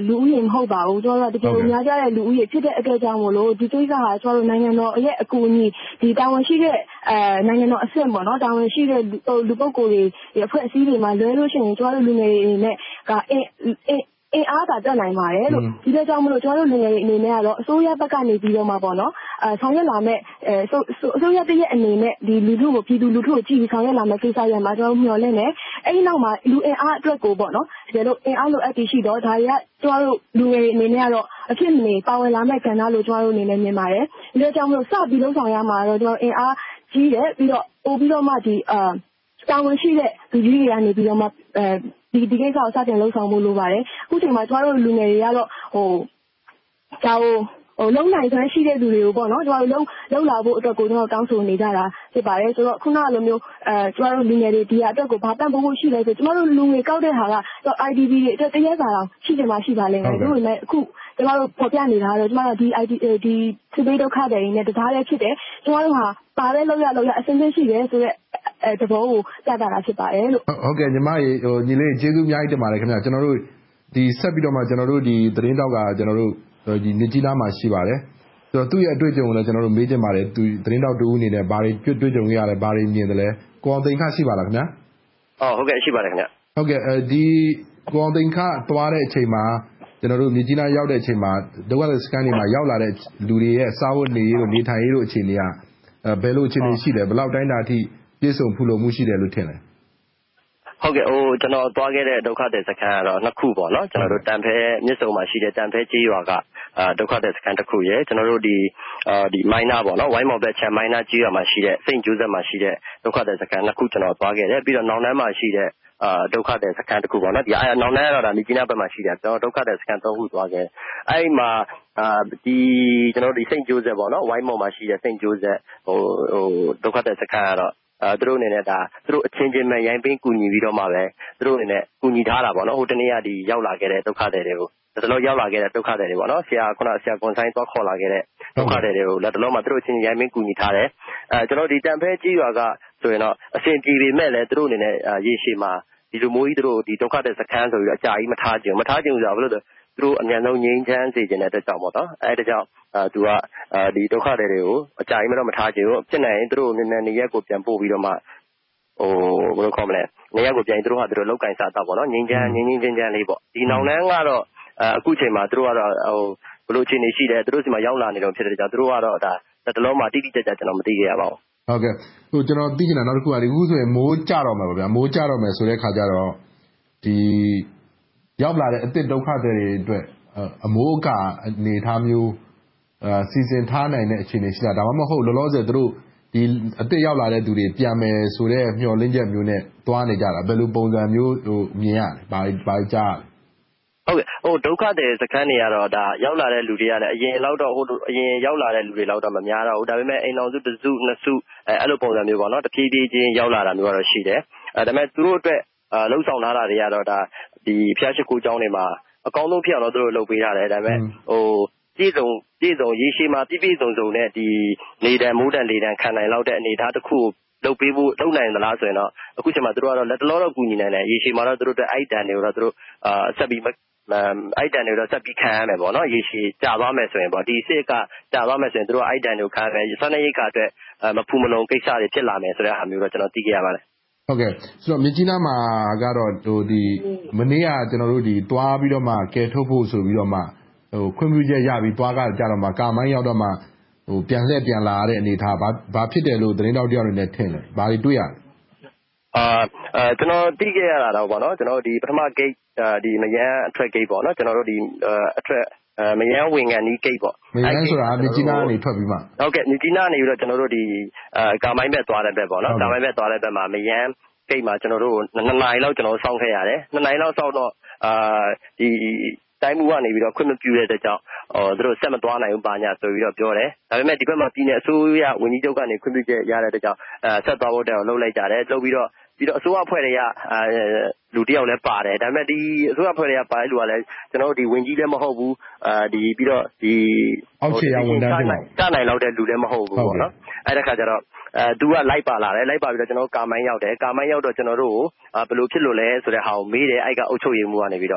[SPEAKER 13] လူဦးရေမဟုတ်ပါဘူး။တကယ်ကို များပြားတဲ့ လူဦးရေဖြစ်တဲ့အတွက်ကြောင့်မို့ ဒီကိစ္စဟာ နိုင်ငံတော်ရဲ့ အကူအညီ တာဝန်ရှိတဲ့ နိုင်ငံတော်အဆင့်တာဝန်ရှိတဲ့ လူပုဂ္ဂိုလ်တွေ အဖွဲ့အစည်းတွေမှာ လွဲလို့ရှိရင် ကျမတို့ လူငယ်တွေအနေနဲ့ အင် အားသာ တတ်နိုင်ပါတယ်။ဒီအတွက်ကြောင့်မို့ ကျမတို့ လူငယ်တွေအနေနဲ့အစိုးရဘက်ကနေဆောင်ရွက်လာမယ့် အစိုးရတရပ်အနေနဲ့ ပြည်သူလူထုကိုကြည့်ပြီး ဆောင်ရွက်လာမယ့် ကိစ္စရပ်မှာ ကျမတို့ မျှော်လင့်တယ်။အဲဒီနောက်မှာ လူအင်အားအတွက်ကို တကယ်လို့ အင်အားလိုအပ်သည်ရှိသော် ဒါတွေက ကျမတို့ လူငယ်တွေအနေနဲ့မဖြစ်မနေ ပါဝင်လာမယ့်ကဏ္ဍလို့ ကျမတို့အနေနဲ့ မြင်ပါတယ်။ဒီအတွက်ကြောင့်မို့ စပြီးလုပ်ဆောင်ရမှာကတော့ အင်အားကြီးတယ်။ပြီးတော့ ပိုပြီးတော့မှ တာဝန်ရှိတဲ့လူကြီးတွေကနေပြီးတော့မှ ဒီကိစ္စကို စတင်လုပ်ဆောင်ဖို့ လိုပါတယ်။အခုအချိန်မှာ ကျမတို့ လူငယ်တွေကတော့ ဒါကို လုပ်နိုင်စွမ်းရှိတဲ့ လူတွေကိုလုပ်လာဖို့အတွက်ကိုတောင်းဆိုနေကြတာ ဖြစ်ပါတယ်။ဆိုတော့အခုနလိုမျိုး ကျမတို့ လူငယ်တွေ ဒီဟာအတွက်ကို ဘာပံ့ပိုးမှုရှိလဲဆိုတော့ကျမတို့ လူငယ်ကောက်တဲ့ဟာက IDP တွေအတွက် တရက်စာတောင် ရှိချင်မှ ရှိပါလိမ့်မယ်။သို့ပေမဲ့အခု ကျမတို့ ဖော်ပြနေတာကတော့ ဒီစစ်ဘေးဒုက္ခသည်တွေနဲ့ တသားတည်းဖြစ်တယ်။ကျမတို့ဟာ ဘာပဲလုပ်ရလုပ်ရ အဆင်သင့်ရှိတယ်ဆိုတဲ့ သဘောကို ပြသတာ ဖြစ်ပါတယ်။
[SPEAKER 10] ညီလေးကျေးဇူးအများကြီးတင်ပါတယ်။ဆက်ပြီးတော့သတင်းထောက်က မြစ်ကြီးနားမှာ ရှိပါတယ်။သူ့ရဲ့ အတွေ့အကြုံကိုလည်းမေးချင်ပါတယ်။သတင်းထောက်တဦးအနေနဲ့ ဘာတွေတွေ့ကြုံခဲ့ရလဲ။ဘာတွေမြင်သလဲ။ကိုအောင်သိန်းခ ရှိပါလား။
[SPEAKER 14] ရှိပါတယ်။
[SPEAKER 10] ကိုအောင်သိန်းခ သွားတဲ့အချိန်မှာ မြစ်ကြီးနား ရောက်တဲ့အချိန်မှာ ဒုက္ခသည်စခန်းတွေမှာ ရောက်လာတဲ့ လူတွေရဲ့ စားဝတ်နေရေး၊နေထိုင်ရေးအခြေအနေက ဘယ်လို အခြေအနေ ရှိလဲ။ဘယ်လောက် အတိုင်းအတာအထိ ပြည့်စုံဖူလုံမှုရှိတယ်လို့ထင်လဲ
[SPEAKER 14] ကျနော်သွားခဲ့တဲ့ဒုက္ခသည်စခန်းကတော့နှစ်ခု။မြစ်ဆုံမှာရှိတဲ့တန်ဖဲကျေးရွာကဒုက္ခသည်စခန်းတခုရယ်။မိုင်းနားဝိုင်းမော်ဘက်အခြမ်းမိုင်းနားကျေးရွာမှာရှိတဲ့ St. Joseph မှာရှိတဲ့ဒုက္ခသည်စခန်းနှစ်ခုကျနော်သွားခဲ့တယ်။ပြီးတော့နောင်တန်းမှာရှိတဲ့ဒုက္ခသည်စခန်းတခု။နောင်တန်းကတော့မြစ်ကြီးနားဘက်မှာရှိတယ်။ဒုက္ခသည်စခန်းသုံးခုသွားခဲ့တယ်။အဲဒီမှာ St. Joseph ဝိုင်းမော်မှာရှိတဲ့ St. Joseph ဒုက္ခသည်စခန်းကတော့ သူတို့အနေနဲ့ သူတို့အချင်းချင်းပဲ ရိုင်းပင်းကူညီပြီးတော့မှပဲ သူတို့အနေနဲ့ ကူညီထားတာ။ဟိုတနေ့က ရောက်လာခဲ့တဲ့ ဒုက္ခသည်တွေကို လတ်တလောရောက်လာခဲ့တဲ့ ဒုက္ခသည်တွေဆရာခွန်ဆိုင်း သွားခေါ်လာခဲ့တဲ့ ဒုက္ခသည်တွေကို လတ်တလောမှာ သူတို့အချင်းချင်း ရိုင်းပင်းကူညီထားတယ်။တန်ဖဲကျေးရွာက ဆိုရင်တော့ အဆင်ပြေပေမယ့်လဲသူတို့အနေနဲ့ ရေရှည်မှာ ဒီလိုမျိုးကြီး ဒုက္ခသည်စခန်းဆိုပြီးအကြာကြီး မထားချင်ဘူး။မထားချင်ဘူးဆိုတာ ဘာဖြစ်လို့လဲဆိုတော့ သူတို့ အမြန်ဆုံး ငြိမ်းချမ်းစေချင်တဲ့အတွက်ကြောင့်မို့။အဲဒါကြောင့် သူကဒုက္ခသည်တွေကို အကြာကြီးတော့ မထားချင်ဘူး။ဖြစ်နိုင်ရင် သူတို့ကို မြန်မြန်နေရပ်ကို ပြန်ပို့ပြီးတော့မှ နေရပ်ကိုပြန်ရင် သူတို့ဟာသူတို့ လုပ်ကိုင်စားသောက်ငြိမ်းချမ်းငြိမ်းငြိမ်းချမ်းချမ်းလေးပေါ့။ဒီနောင်တန်းကတော့ အခုအချိန်မှာ သူတို့ကတော့ ဘယ်လိုအခြေအနေရှိတယ်။သူတို့ဆီမှာ ရောက်လာနေတုန်းဖြစ်တဲ့အတွက်ကြောင့် သူတို့ကတော့ လတ်တလောမှာ တိတိကျကျ ကျနော်မသိခဲ့ရပါဘူး။
[SPEAKER 10] ကျနော်သိချင်တာ နောက်တခုက အခုဆိုရင် မိုးကျတော့မယ်။မိုးကျတော့မယ်ဆိုတဲ့အခါကြတော့ ရောက်လာတဲ့ အသစ်ဒုက္ခသည်တွေအတွက် အမိုးအကာ အနေအထားမျိုး စီစဉ်ထားနိုင်တဲ့ အခြေအနေရှိလား။ဒါမှမဟုတ် လောလောဆယ် သူတို့ အသစ်ရောက်လာတဲ့လူတွေ ပြန်မယ်ဆိုတဲ့ မျှော်လင့်ချက်မျိုးနဲ့ သွားနေကြလား။ဘယ်လိုပုံစံမျိုး မြင်ရလဲ။ဘာတွေကြားရလဲ။
[SPEAKER 14] ဒုက္ခသည်စခန်းတွေကတော့ ရောက်လာတဲ့လူတွေကလည်း အရင်ရောက်လာတဲ့ လူတွေလောက်တော့ မများတော့ဘူး။ဒါပေမဲ့ အိမ်ထောင်စု တစ်စု နှစ်စု အဲဒီလိုပုံစံမျိုး တဖြည်းဖြည်းချင်း ရောက်လာတာမျိုးတော့ ရှိတယ်။ဒါပေမဲ့ သူတို့အတွက် လုပ်ဆောင်ထားတာတွေကတော့ ဘုရားရှိခိုးကျောင်းတွေမှာ အကောင်းဆုံးဖြစ်အောင်တော့လုပ်ပေးထားတယ်။ဒါပေမဲ့ ပြည့်စုံ ရေရှည်မှာ ပြည့်ပြည့်စုံစုံနဲ့ နေဒဏ်မိုးဒဏ်လေဒဏ် ခံနိုင်လောက်တဲ့ အနေအထားတစ်ခုကို လုပ်ပေးဖို့ လုပ်နိုင်သလားဆိုရင်တော့ အခုအချိန်မှာ သူတို့ကတော့ လတ်တလောတော့ ကူညီနိုင်တယ်။ရေရှည်မှာတော့ သူတို့အတွက် အဲဒီဒဏ်တွေကိုတော့ ဆက်ပြီးခံရမယ်။ရေရှည်ကြာသွားမယ်ဆိုရင်။ဒီစစ်က ကြာသွားမယ်ဆိုရင် သူတို့က အဲဒီဒဏ်တွေကို ခံရမယ်။စားနပ်ရိက္ခာအတွက် မဖူမလုံကိစ္စတွေ ဖြစ်လာမယ်ဆိုတာမျိုးတော့ ကျနော် သိခဲ့ရပါတယ်။
[SPEAKER 10] မြစ်ကြီးနားမှာကတော့မနေ့ကသွားပြီးတော့ကယ်ထုတ်ဖို့ဆိုပြီးတော့ခွင့်ပြုချက်ရပြီး သွားကြတော့မှ ကာမိုင်းရောက်တော့မှ ပြန်လှည့်ပြန်လာရတဲ့ အနေအထား။ဘာဖြစ်တယ်လို့ သတင်းထောက်တယောက်အနေနဲ့ ထင်လဲ။ဘာတွေတွေ့ရလဲ။
[SPEAKER 14] ကျနော် သိခဲ့ရတာတော့ ပထမဂိတ် မရမ်းအထွက်ဂိတ် မရမ်းဝင်ခါနီးဂိတ်။
[SPEAKER 10] မရမ်းဆိုတာ မြစ်ကြီးနားကနေ ထွက်ပြီးမှ။
[SPEAKER 14] ဟုတ်ကဲ့။မြစ်ကြီးနားကနေ ကာမိုင်းဘက်သွားတဲ့ဘက်မှာ မရမ်းဂိတ်မှာ ကျနော်တို့ကိုနာရီလောက် စောင့်ခဲ့ရတယ်။နာရီလောက်စောင့်တော့ တိုင်းမှူးကနေခွင့်မပြုတဲ့အတွက်ကြောင့် သူတို့ ဆက်မသွားနိုင်ဘူးဆိုပြီးပြောတယ်။ဒါပေမဲ့ဒီဘက်မှာ ပြည်နယ်အစိုးရဝန်ကြီးချုပ်ကနေ ခွင့်ပြုချက်ရတဲ့အတွက်ကြောင့် ဆက်သွားဖို့လုပ်လိုက်ကြတယ်။လုပ်ပြီးတော့ အစိုးရအဖွဲ့ထဲကလူတယောက်လည်းပါတယ်။ဒါပေမဲ့ ဒီအစိုးရအဖွဲ့ထဲက ပါတဲ့လူကလည်းဝန်ကြီးလည်း မဟုတ်ဘူး။ပြီးတော့
[SPEAKER 10] အောက်ခြေက ဝန်ထမ်းဖြစ်မှာ။
[SPEAKER 14] ကျနိုင်လောက်တဲ့ လူလည်း မဟုတ်ဘူး။အဲဒီအခါကြတော့ သူက လိုက်ပါလာတယ်။လိုက်ပါပြီးတော့ကာမိုင်းရောက်တယ်။ကာမိုင်းရောက်တော့ ကျနော်တို့ကို ဘယ်လိုဖြစ်လို့လဲဆိုတာကို မေးတယ်။အဲဒီက အုပ်ချုပ်ရေးမှူးကနေ။အဲဒီ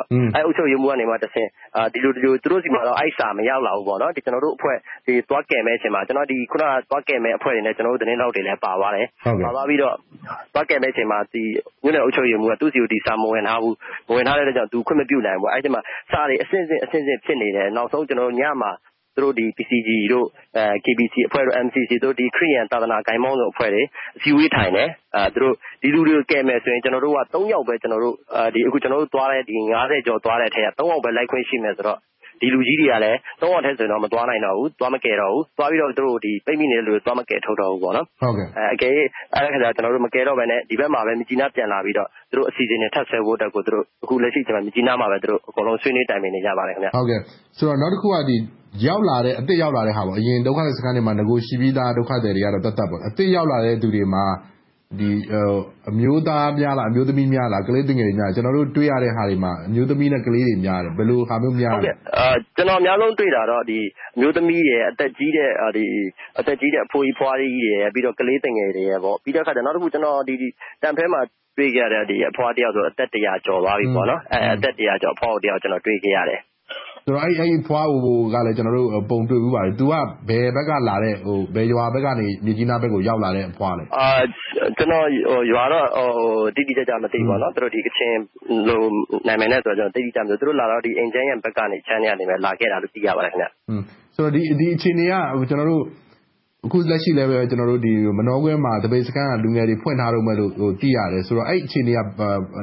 [SPEAKER 14] အုပ်ချုပ်ရေးမှူးကနေတဆင့်ဒီလို သူတို့ဆီမှာတော့ အဲဒီစာ မရောက်လာဘူး။ကျနော်တို့အဖွဲ့ သွားကယ်မယ့်အချိန်မှာအခုနသွားကယ်မယ့်အဖွဲ့တွေနဲ့သတင်းထောက်တွေလည်း ပါသွားတယ်။ပါသွားပြီးတော့ သွားကယ်မယ့်အချိန်မှာ မြို့နယ်အုပ်ချုပ်ရေးမှူးက သူ့ဆီကိုစာ မဝင်ထားဘူး။မဝင်ထားတဲ့အတွက်ကြောင့် သူခွင့်မပြုနိုင်ဘူး။အဲဒီမှာ စာတွေ အဆင့်ဆင့် ဖြစ်နေတယ်။နောက်ဆုံး ညမှာ သူတို့ PCG, KBC အဖွဲ့တို့ MCC တို့ ခရစ်ယာန် သာသနာဂိုဏ်းပေါင်းစုံအဖွဲ့တွေ အစည်းအဝေးထိုင်တယ်။ဒီလူတွေကို ကယ်မယ်ဆိုရင် ကျနော်တို့ကယောက်ပဲ အခု ကျနော်တို့သွားတဲ့ကျော်သွားတဲ့အထဲကယောက်ပဲ လိုက်ခွင့်ရှိမယ်ဆိုတော့ ဒီလူကြီးတွေကလည်းယောက်ထဲဆိုရင်တော့ မသွားနိုင်တော့ဘူး။သွားမကယ်တော့ဘူး။သွားပြီးတော့ ပိတ်မိနေတဲ့လူတွေကို သွားမကယ်ထုတ်တော့ဘူး။အကယ်၍အဲဒီအခါကျတော့ မကယ်တော့ဘဲနဲ့ ဒီဘက်မှာပဲ မြစ်ကြီးနားပြန်လာပြီးတော့ သူတို့အစီအစဉ်တွေ ထပ်ဆွဲဖို့အတွက်ကို အခုလက်ရှိ မြစ်ကြီးနားမှာပဲအကုန်လုံး ဆွေးနွေးတိုင်ပင်နေကြပါတယ်။
[SPEAKER 10] နောက်တခုက ရောက်လာတဲ့ အသစ်ရောက်လာတဲ့ဟာအရင် ဒုက္ခသည်စခန်းတွေမှာရှိပြီးသား ဒုက္ခသည်တွေကတော့သက်သက်။အသစ်ရောက်လာတဲ့လူတွေမှာ အမျိုးသားများလား၊အမျိုးသမီးများလား၊ကလေးသူငယ်တွေများလား။ကျနော်တို့ တွေ့ရတဲ့ဟာတွေမှာ အမျိုးသမီးနဲ့ ကလေးတွေများတယ်။ဘယ်လိုဟာမျိုး များလဲ။
[SPEAKER 14] ကျနော် အများဆုံးတွေ့တာတော့ အမျိုးသမီး၊အသက်ကြီးတဲ့ အဖိုးကြီး၊အဖွားကြီးတွေ၊ပြီးတော့ ကလေးသူငယ်တွေ။ပြီးတော့ နောက်တခု ကျနော်တန်ဖဲမှာ တွေ့ခဲ့ရတဲ့ အဖွားတယောက်ဆို အသက်တစ်ရာကျော်သွားပြီ။အသက်တစ်ရာကျော် အဖွားတယောက်တွေ့ခဲ့ရတယ်
[SPEAKER 10] အဲဒီအဖွားကိုကလည်း ကျနော်တို့ ပုံတွေ့ဖူးပါတယ်။သူက ဘယ်ဘက်ကလာတဲ့ ဘယ်ရွာဘက်ကနေ မြစ်ကြီးနားဘက်ကို ရောက်လာတဲ့ အဖွားလဲ။
[SPEAKER 14] ကျနော်ရွာတော့ တိတိကျကျမသိဘူး။သူတို့ ကချင်နာမည်နဲ့ဆိုတော့ တိတိကျကျမသိဘူး။သူတို့လာတော့ အင်ဂျန်းယန်ဘက်ကနေလာခဲ့တာလို့ သိရပါတယ်။
[SPEAKER 10] ဒီအခြေအနေက အခုလက်ရှိလဲမနောကွင်းမှာ သပိတ်စခန်းက လူငယ်တွေ ဖွင့်ထားတုန်းပဲလို့ သိရတယ်။ဆိုတော့ အဲဒီအခြေအနေက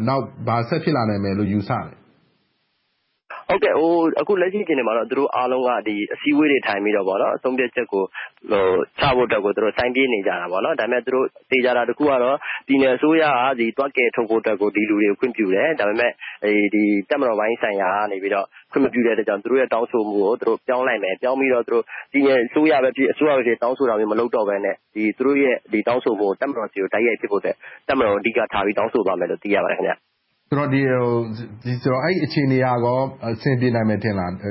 [SPEAKER 10] နောက် ဘာဆက်ဖြစ်လာနိုင်မယ်လို့ ယူဆလဲ
[SPEAKER 14] အခုလက်ရှိအခြေအနေမှာတော့ သူတို့အားလုံးက အစည်းအဝေးတွေထိုင်ပြီးတော့ ဆုံးဖြတ်ချက်ကို ချဖို့အတွက်ကိုစိုင်းပြင်းနေကြတာ။ဒါပေမဲ့ သူတို့ သေချာတာတစ်ခုကတော့ ပြည်နယ်အစိုးရက သွားကယ်ထုတ်ဖို့အတွက်ကို ဒီလူတွေကို ခွင့်ပြုတယ်။ဒါပေမဲ့ တပ်မတော်ပိုင်းဆိုင်ရာကနေခွင့်မပြုတဲ့အတွက်ကြောင့် သူတို့ရဲ့ တောင်းဆိုမှုကိုပြောင်းလိုက်မယ်။ပြောင်းပြီးတော့ ပြည်နယ်အစိုးရပဲဖြစ်ဖြစ်၊အစိုးရပဲဖြစ်ဖြစ် တောင်းဆိုတာမျိုး မလုပ်တော့ဘဲနဲ့ သူတို့ရဲ့ တောင်းဆိုမှုကို တပ်မတော်ဆီကို တိုက်ရိုက်ဖြစ်ဖို့အတွက် တပ်မတော်ကို အဓိကထားပြီး တောင်းဆိုသွားမယ်လို့ သိရပါတယ်။
[SPEAKER 10] ဆိုတော့ အဲဒီအခြေအနေကရော အဆင်ပြေနိုင်မယ်ထင်လား။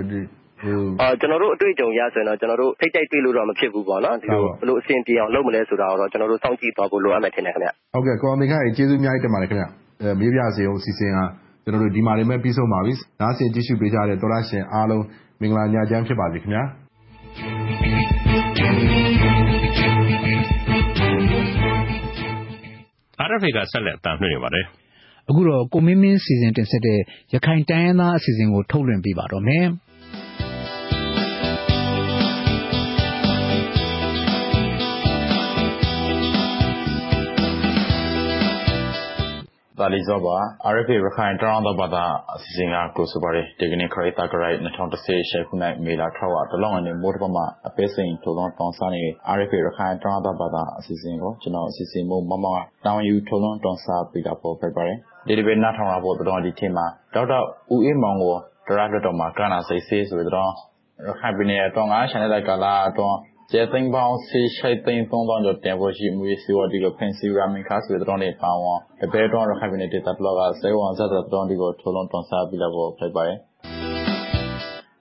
[SPEAKER 14] ကျနော်တို့ အတွေ့အကြုံအရဆိုရင်တော့ထိပ်တိုက်တွေ့လို့တော့ မဖြစ်ဘူး။ဘယ်လိုအဆင်ပြေအောင် လုပ်မလဲဆိုတာကိုတော့ ကျနော်တို့ စောင့်ကြည့်သွားဖို့ လိုအပ်မယ်ထင်တယ်။
[SPEAKER 10] ကိုအောင်သင်ခကျေးဇူးအများကြီးတင်ပါတယ်။မေးပြစေဦးအစီအစဉ်က ဒီမှာတင်ပဲ ပြီးဆုံးပါပြီ။နားဆင်ကြည့်ရှုပေးကြတဲ့ သောတရှင်အားလုံး မင်္ဂလာညချမ်း ဖြစ်ပါစေခင်များ။
[SPEAKER 3] RFA က ဆက်လက်အသံလွှင့်နေပါတယ်။
[SPEAKER 2] အခုတော့ ကိုမင်းမင်း စီစဉ်တင်ဆက်တဲ့ ရခိုင်တိုင်းရင်းသားအစီအစဉ်ကို ထုတ်လွှင့်ပေးပါတော့မယ်။
[SPEAKER 15] ဒါလီဇောပါ RFA ရခိုင်တောင်းတော့ပါတာအစီအစဉ်ကကိုဆိုပါတယ်ဒီကနေ့ခရီးတာကရိုက်2010ရှယ်ခုနိုင်မေလာထောက်အတလောင်းအနေမိုးတပမှာအပေးစိန်ထိုးလုံးတောင်းစားနေ RFA ရခိုင်တောင်းတော့ပါတာအစီအစဉ်ကိုကျွန်တော်အစီအစဉ်မို့မမတောင်းယူထိုးလုံးတောင်းစားပေးတာပေါ်ဖြစ်ပါတယ်ဒီဒီပဲနားထောင်ရဖို့တော့ဒီထင်မှာဒေါက်တာဦးအေးမောင်ကိုတရလွတ်တော်မှာကနာစိတ်ဆေးဆိုတော့ရခိုင်ပြည်နယ်တော့ငါရှန်တဲ့ကလာတော့ ကျဲသိန်းပေါင်းဆေးရှိုက်သိန်း3000ကျော်တင်ဖို့ရှိမှုစီဝဒီလိုဖန်စီရာမင်ခါဆိုတဲ့တော့နေပါဝမ်တပည့်တော်ရခိုင်ပြည်နယ်ဒေသဘလော့ကစေဝန်ဇတ်တော်ဒီကိုထိုးလုံးတွန်စားပြီးတော့ဖိတ်ပါတယ်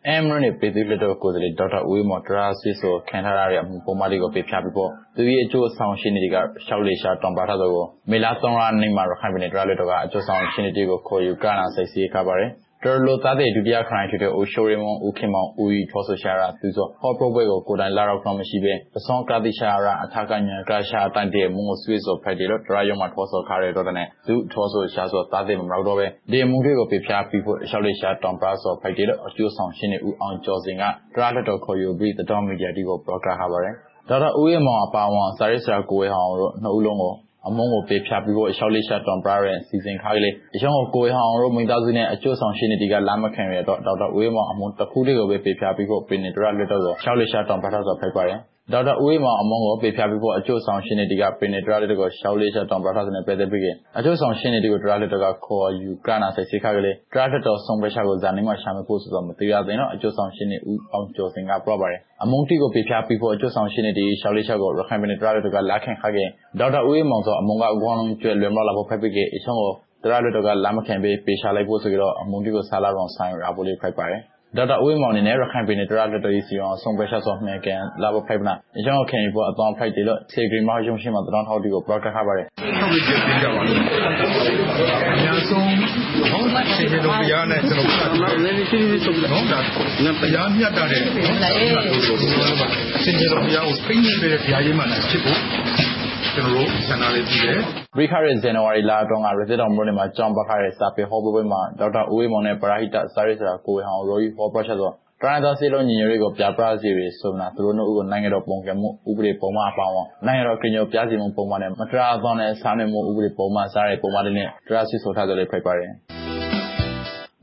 [SPEAKER 15] အမ်ရနေပြည်သူ့လက်တော်ကိုယ်စားလှယ်ဒေါက်တာဦးမော်တရာစီဆိုခံထားရတဲ့ပုံမှန်လေးကိုပြပြပြီးပေါ့သူရဲ့အကျိုးဆောင်ရှင်တွေကရှောက်လေရှာတောင်ပါထားတော့မေလာ3ရက်နေ့မှာရခိုင်ပြည်နယ်ဒရလက်တော်ကအကျိုးဆောင်ရှင်တွေကိုခေါ်ယူကနာစိတ်စီခါပါတယ် တော်လိုသားတဲ့ဒုတိယခရိုင်ဖြစ်တဲ့အိုရှိုရီမွန်ဦးခင်မောင်ဦးကြီးထောဆိုရှာရာသူဆိုဟောပရိုပွဲကိုကိုတိုင်လာတော့တော့မရှိပဲပစောကတိရှာရာအထကညာကရှာတန်တဲ့မုံဆွေးဆိုဖိုက်တယ်လို့တရာယုံမှာထောဆိုခါရတော့တဲ့သူထောဆိုရှာဆိုသားတဲ့မမတော့ပဲဒီမုံတွေကိုပြပြပြီးဖို့ရှောက်လေးရှာတောင်ပရာဆိုဖိုက်တယ်လို့အကျိုးဆောင်ရှင်းနေဦးအောင်ကျော်စင်ကတရာလက်တော်ခေါ်ယူပြီးတတော်မီဒီယာဒီကိုပရိုဂရမ်ဟာပါတယ်ဒါတော့ဦးရမောင်အပါဝန်စာရေးဆရာကိုဝေဟောင်တို့နှစ်ဦးလုံးကို အမုံကိုပေးဖြတ်ပြီးတော့ရှောက်လေးရှာတွန်ပရရဲ့စီစဉ်ခါကလေးအရှောင်းကို ကိုဟောင်တို့ မိသားစုနဲ့ အကျိုးဆောင်ရှင်တွေကလာမခံရတော့ဒေါက်တာဦးမောင် အမုံတစ်ခုလေးကိုပဲပေးဖြတ်ပြီးတော့ပင်နေတရလက်တော့ရှောက်လေးရှာတွန်ပရတော့ဖိတ်ပါတယ် ဒေါက်တာဦးမောင်အမုံကို ပေးဖြတ်ပြီးတော့အကျိုးဆောင်ရှင်တွေက ပင်နေတရလက်တော့ရှောက်လေးရှာတွန်ပရတော့နဲ့ပဲတဲ့ပြီး အကျိုးဆောင်ရှင်တွေကို တရလက်တော့ခေါ်ယူကနာဆိုင်စိခါကလေးတရလက်တော့ဆုံးပရှာကို ဇာနေမှာရှာမဖို့ဆိုတော့မသိရသေးတော့အကျိုးဆောင်ရှင်တွေဦးအောင်ကျော်စင်က ပြောပါတယ် အမုံတီကိုပြပြပြီးဖို့ အကျိုးဆောင်ရှင်တွေရှောက်လေးချက်ကို ရခိုင်ပြည်နယ် တရလက်တော့လာခင်ခါခဲ့ဒေါက်တာဦးမောင်ဆို အမုံကအကောင်းလုံးကျွဲလွယ်မလာဖို့ ဖက်ပြီးကအချောင်းကို တရလက်တော့ကလာမခင်ပြီးပေးရှာလိုက်ဖို့ဆိုတော့ အမုံတီကိုဆာလာတော့ဆိုင်ရဖို့လေးဖိုက်ပါတယ် ဒေါက်တာဦးမောင်နေနဲ့ရခိုင်ပြည်နယ်တရလက်တော်စီအောင်ဆုံးပရှာဆိုမှန်ကန်လာဖို့ဖိုက်ပနာအချောင်းခင်ပြီးဖို့အတောင်းဖိုက်တယ်လို့စေဂရီမရုံရှင်းမှာတရောင်းထောက်တီကိုပရော့ကတ်ခါပါတယ်
[SPEAKER 10] ဟုတ်ပြီကြည့်ကြပါဦးအများဆုံးဟောင်းလိုက်စေတဲ့ဘုရားနဲ့ကျွန်တော်ကလည်းရှိရှိဆုံးတော့ဒါဘုရားမြတ်တာတဲ့အရှင်ကျေတော်ဘုရားကိုဖိနေပေးတဲ့ဘုရားကြီးမှလည်းဖြစ်ဖို့ ကျွန်တော်တို့ဆန္ဒလေးပြီးတယ်
[SPEAKER 15] ရိခရဲဇန်နဝါရီလအတွင်းကရစ်တော်မလို့နေမှာ ကျောင်းပခရဲစာပေဟောပွဲမှာ ဒေါက်တာဦးဝေမောင်နဲ့ ပရာဟိတစာရေးဆရာ ကိုဝေဟောင်ရိုရီဟောပရိုဂျက်ဆိုတရန်သာစီလုံးညီညွတ်ရေးကို ပြပရစီရီဆိုနာသူတို့တို့ကို နိုင်ငံတော်ပုံကမှု ဥပဒေပုံမှန်အပေါင်းနိုင်ငံတော်ကညိုပြစီမှုပုံမှန်နဲ့ မတရာသောနဲ့စာမေမှု ဥပဒေပုံမှန်စားတဲ့ ပုံမှန်တွေနဲ့ တရာစီဆိုထားကြလေဖိတ်ပါတယ်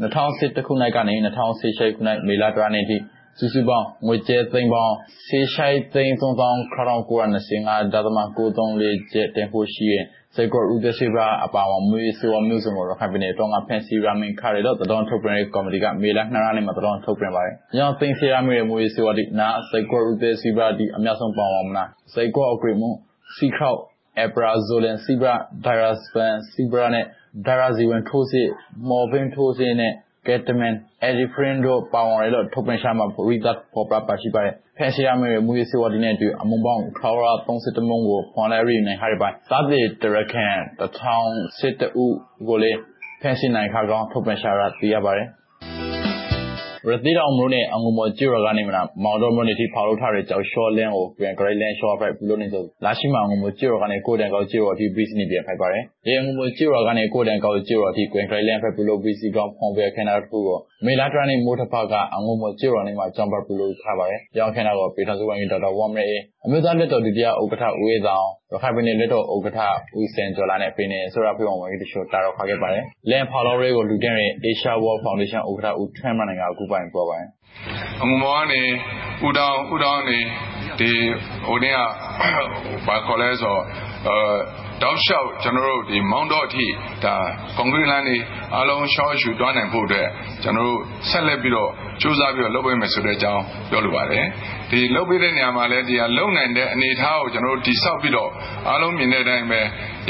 [SPEAKER 15] 2010ခုနှစ်ကနေ2018ခုနှစ် မေလတရနေ့ထိ စုစုပေါင်းငွေကျဲသိန်းပေါင်းဆေးရှိုက်သိန်း3925ဒသမ934ကျပ်တင်ဖို့ရှိရင်စေကောဥဒစီဘာအပါဝမွေးစေဝမျိုးစုံကိုရခိုင်ပြည်နယ်တောင်ကဖန်စီရာမင်ခါရတော့တတော်ထုတ်ပြန်ရေးကော်မတီကမေလ2ရက်နေ့မှာတတော်ထုတ်ပြန်ပါတယ်။ညောင်းသိန်းစီရာမင်မွေးစေဝဒီနာစေကောဥဒစီဘာဒီအများဆုံးပါဝင်မလား။စေကောအဂရိမှုစီခေါက်အပရာဇိုလန်စီဘရာဒိုင်ယာစပန်စီဘရာနဲ့ဒိုင်ယာဇီဝန်ထိုးစစ်မော်ဘင်ထိုးစစ်နဲ့ ကက်တမန်အဒီဖရင်တို့ ပါဝင်လို့ ထုတ်ပြန်ရှာမှာရီဒတ်ပေါ်ပရာပါရှိပါတယ်ဖန်ဆီးရမယ့်မူရေးစေဝဒီနဲ့တူ အမုံပေါင်းခေါ်ရာ31မုံကိုဖွန်လဲရီနဲ့ဟာရီပိုင်းသတိတရကန်တထောင်စစ်တူကိုလေဖန်ဆီးနိုင်ခါကောင်း ထုတ်ပြန်ရှာရသိရပါတယ် ရတိတော်မလို့နဲ့အငုံမကျွရကနေမနာမောင်တော်မလို့နေတိဖောက်လို့ထားတဲ့ကြောက်ရှော့လင်းကိုပြန်ဂရိတ်လင်းရှော့ဖိုက်ဘူးလို့နေဆိုလာရှိမှာအငုံမကျွရကနေကိုတန်ကောက်ကျွရအထိဘီစနေပြန်ဖိုက်ပါတယ်။ဒီအငုံမကျွရကနေကိုတန်ကောက်ကျွရအထိကွန်ဂရိတ်လင်းဖိုက်ဘူးလို့ဘီစီကောင်ဖုံပြခနာတူကိုမေလာထရနေမိုးထဖကအငုံမကျွရနေမှာကြောင်ပါဘူးလို့ထားပါတယ်။ရောင်ခနာကိုပေထစုဝိုင်းဒေါက်တာဝမ်ရဲ အမျိုးသားလက်တော် ဒုတိယဥက္ကဋ္ဌ ဦးဝေဆောင် ရခိုင်ပြည်နယ်လက်တော်ဥက္ကဋ္ဌ ဦးစင်ကျော်လာနဲ့ ပြည်နယ်ဆိုရဖေးဝန်ကြီးတချို့ တာတော့ခါခဲ့ပါတယ်။လန်ဖော်လော်ရဲကို လူတင်ရဲ့ Asia World Foundation ဥက္ကဋ္ဌ ဦးထွန်းမန်နိုင်ငံအခုပိုင်ပြောပါတယ်။
[SPEAKER 16] အငုံမောကနေ ဦးတောင်း ဦးတောင်းနေဒီဟိုနေ့ကဘာခေါ်လဲဆိုတော့ တောက်လျှောက် ကျွန်တော်တို့ ဒီမောင်းတော့အထိဒါကွန်ကရစ်လမ်းတွေ အားလုံးရှော့ရှူတွားနိုင်ဖို့အတွက် ကျွန်တော်တို့ ဆက်လက်ပြီးတော့စူးစမ်းပြီးတော့ လုပ်ပေးမယ်ဆိုတဲ့အကြောင်း ပြောလိုပါတယ် ဒီလုပ်ပေးတဲ့နေရာမှာလည်းဒီကလုံနိုင်တဲ့အနေအထားကို ကျွန်တော်တို့တိဆောက်ပြီးတော့ အားလုံးမြင်တဲ့အတိုင်းပဲ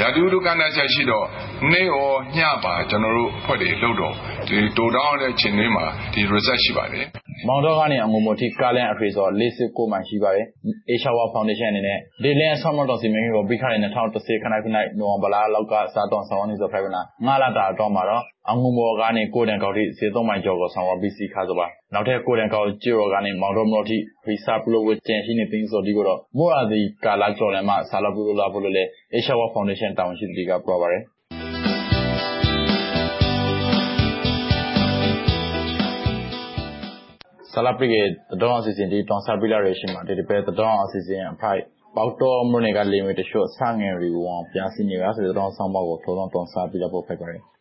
[SPEAKER 16] ရာသီဥတုကဏ္ဍချက်ရှိတော့ နေ့ရောညပါ ကျနော်တို့အဖွဲ့တွေလုပ်တော့ တိုတောင်းတဲ့အချိန်လေးမှာ Result ရှိပါတယ်။
[SPEAKER 15] မောင်တောကနေ အငူမော်ထိ ကားလမ်းအထွေစော49မိုင်ရှိပါတယ်။ Asia World Foundation အနေနဲ့ ဒီလမ်းဆောင်းမတော်စီမံကိန်းကို ပြီးခဲ့တဲ့2010ခန့်ခုနိုင်နိုဝင်ဘာလလောက်ကစားတော့ဆောင်နေဆိုဖိုင်နာငါလာတာတော့မှာတော့ အငူမော်ကနေ ကိုတန်ကောက်ထိစေသုံးမိုင်ကျော်ကို ဆောင်ဝပြီးစီခါဆိုပါနောက်ထပ် ကိုတန်ကောက်ကျိုကနေ မောင်တော်မော်ထိဖီစာပလိုဝကျန်ရှိနေတင်းစောဒီကိုတော့ မိုးရာဒီကာလာကျော်လမ်းမှာဆာလပူလာပလိုလေ Asia World Foundation တာဝန်ရှိသူတွေက ပြောပါတယ် ဆလာပရိကေတတော်အစီအစဉ်ဒီတောင်ဆာပီလာရေရှင်မှာဒီပဲတတော်အစီအစဉ်အဖိုက်ပေါတော်မွနေကလေမီတရှို့ဆငယ်ရီဝံပြာစီနေကဆိုတော့ဆောင်းပါကိုထော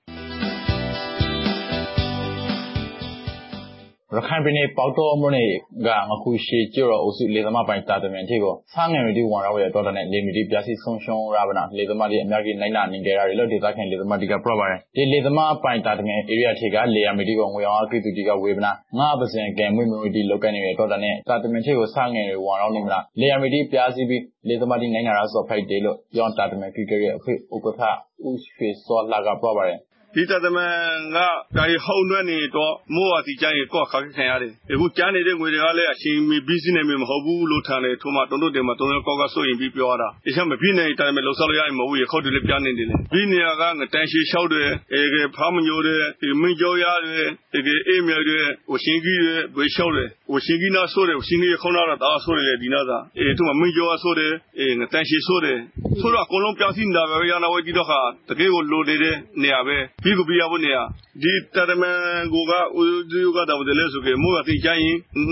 [SPEAKER 15] ရခိုင်ပြည်နယ် ပေါတော်မွနေကငခုရှိကျော်အုပ်စုလေသမပိုင် တာတမန်တီကို ဆာငယ်ရီဝံရောရဲ့တော်တဲ့လေမီတီပြာစီဆုံရှုံရပါနာလေသမတီအများကြီးနိုင်နာနေကြရတယ်လို့ ဒေသခံလေသမတီကပြောပါတယ် ဒီလေသမပိုင် တာတမန် area ထေကလေယာမီတီကို ငွေအောင်အကိတူတီကဝေဗနာငါပစင်ကဲမွေမွေတီလောက်ကနေရတော်တဲ့ တာတမန်တီကို ဆာငယ်ရီဝံရောနေမလားလေယာမီတီပြာစီပြီးလေသမတီနိုင်နာရဆို ဖိုက်တယ်လို့ ပြောတာတမန်ခီကရဲ့အဖေဥက္ကဋ္ဌ ဦးရွှေစောလာကပြောပါတယ်
[SPEAKER 17] ဒီတသမန်ကဒါရီဟုံနှွဲ့နေတော့မိုးဝတီကျရင်ကော့ခါခံရတယ်အခုကြားနေတဲ့ငွေတွေကလည်းအချိန်မီဘီစီနဲ့မမဟုတ်ဘူးလို့ထန်တယ်ထို့မှတုံးတို့တယ်မှာတုံးကော့ကဆိုရင်ပြီးပြောရတာအချက်မပြီးနိုင်တယ်မယ်လို့ဆောက်လို့ရရင်မဟုတ်ရခုတ်တယ်လည်းပြနေတယ်ဒီနေရာကငတန်ရှိလျှောက်တယ်အဲဖားမညိုတယ်ဒီမင်းကြောရတယ်ဒီအေးမြတယ်ဝရှင်ကြီးတယ်ဘွေလျှောက်တယ်ဝရှင်ကြီးနာဆိုတယ်ဝရှင်ကြီးခေါင်းလာတာဆိုတယ်ဒီနာသာအဲထို့မှမင်းကြောဆိုတယ်အဲငတန်ရှိဆိုတယ်ဆိုတော့အကုန်လုံးပြောင်းစီနေတာပဲရနာဝဲကြည့်တော့ခါတကယ်ကိုလိုနေတဲ့နေရာပဲပြီးကိုပြီးရဖို့နေရဒီတရမန်ကိုကဦးဒီကတာဝတယ်လဲဆိုကေမိုးကတိချိုင်း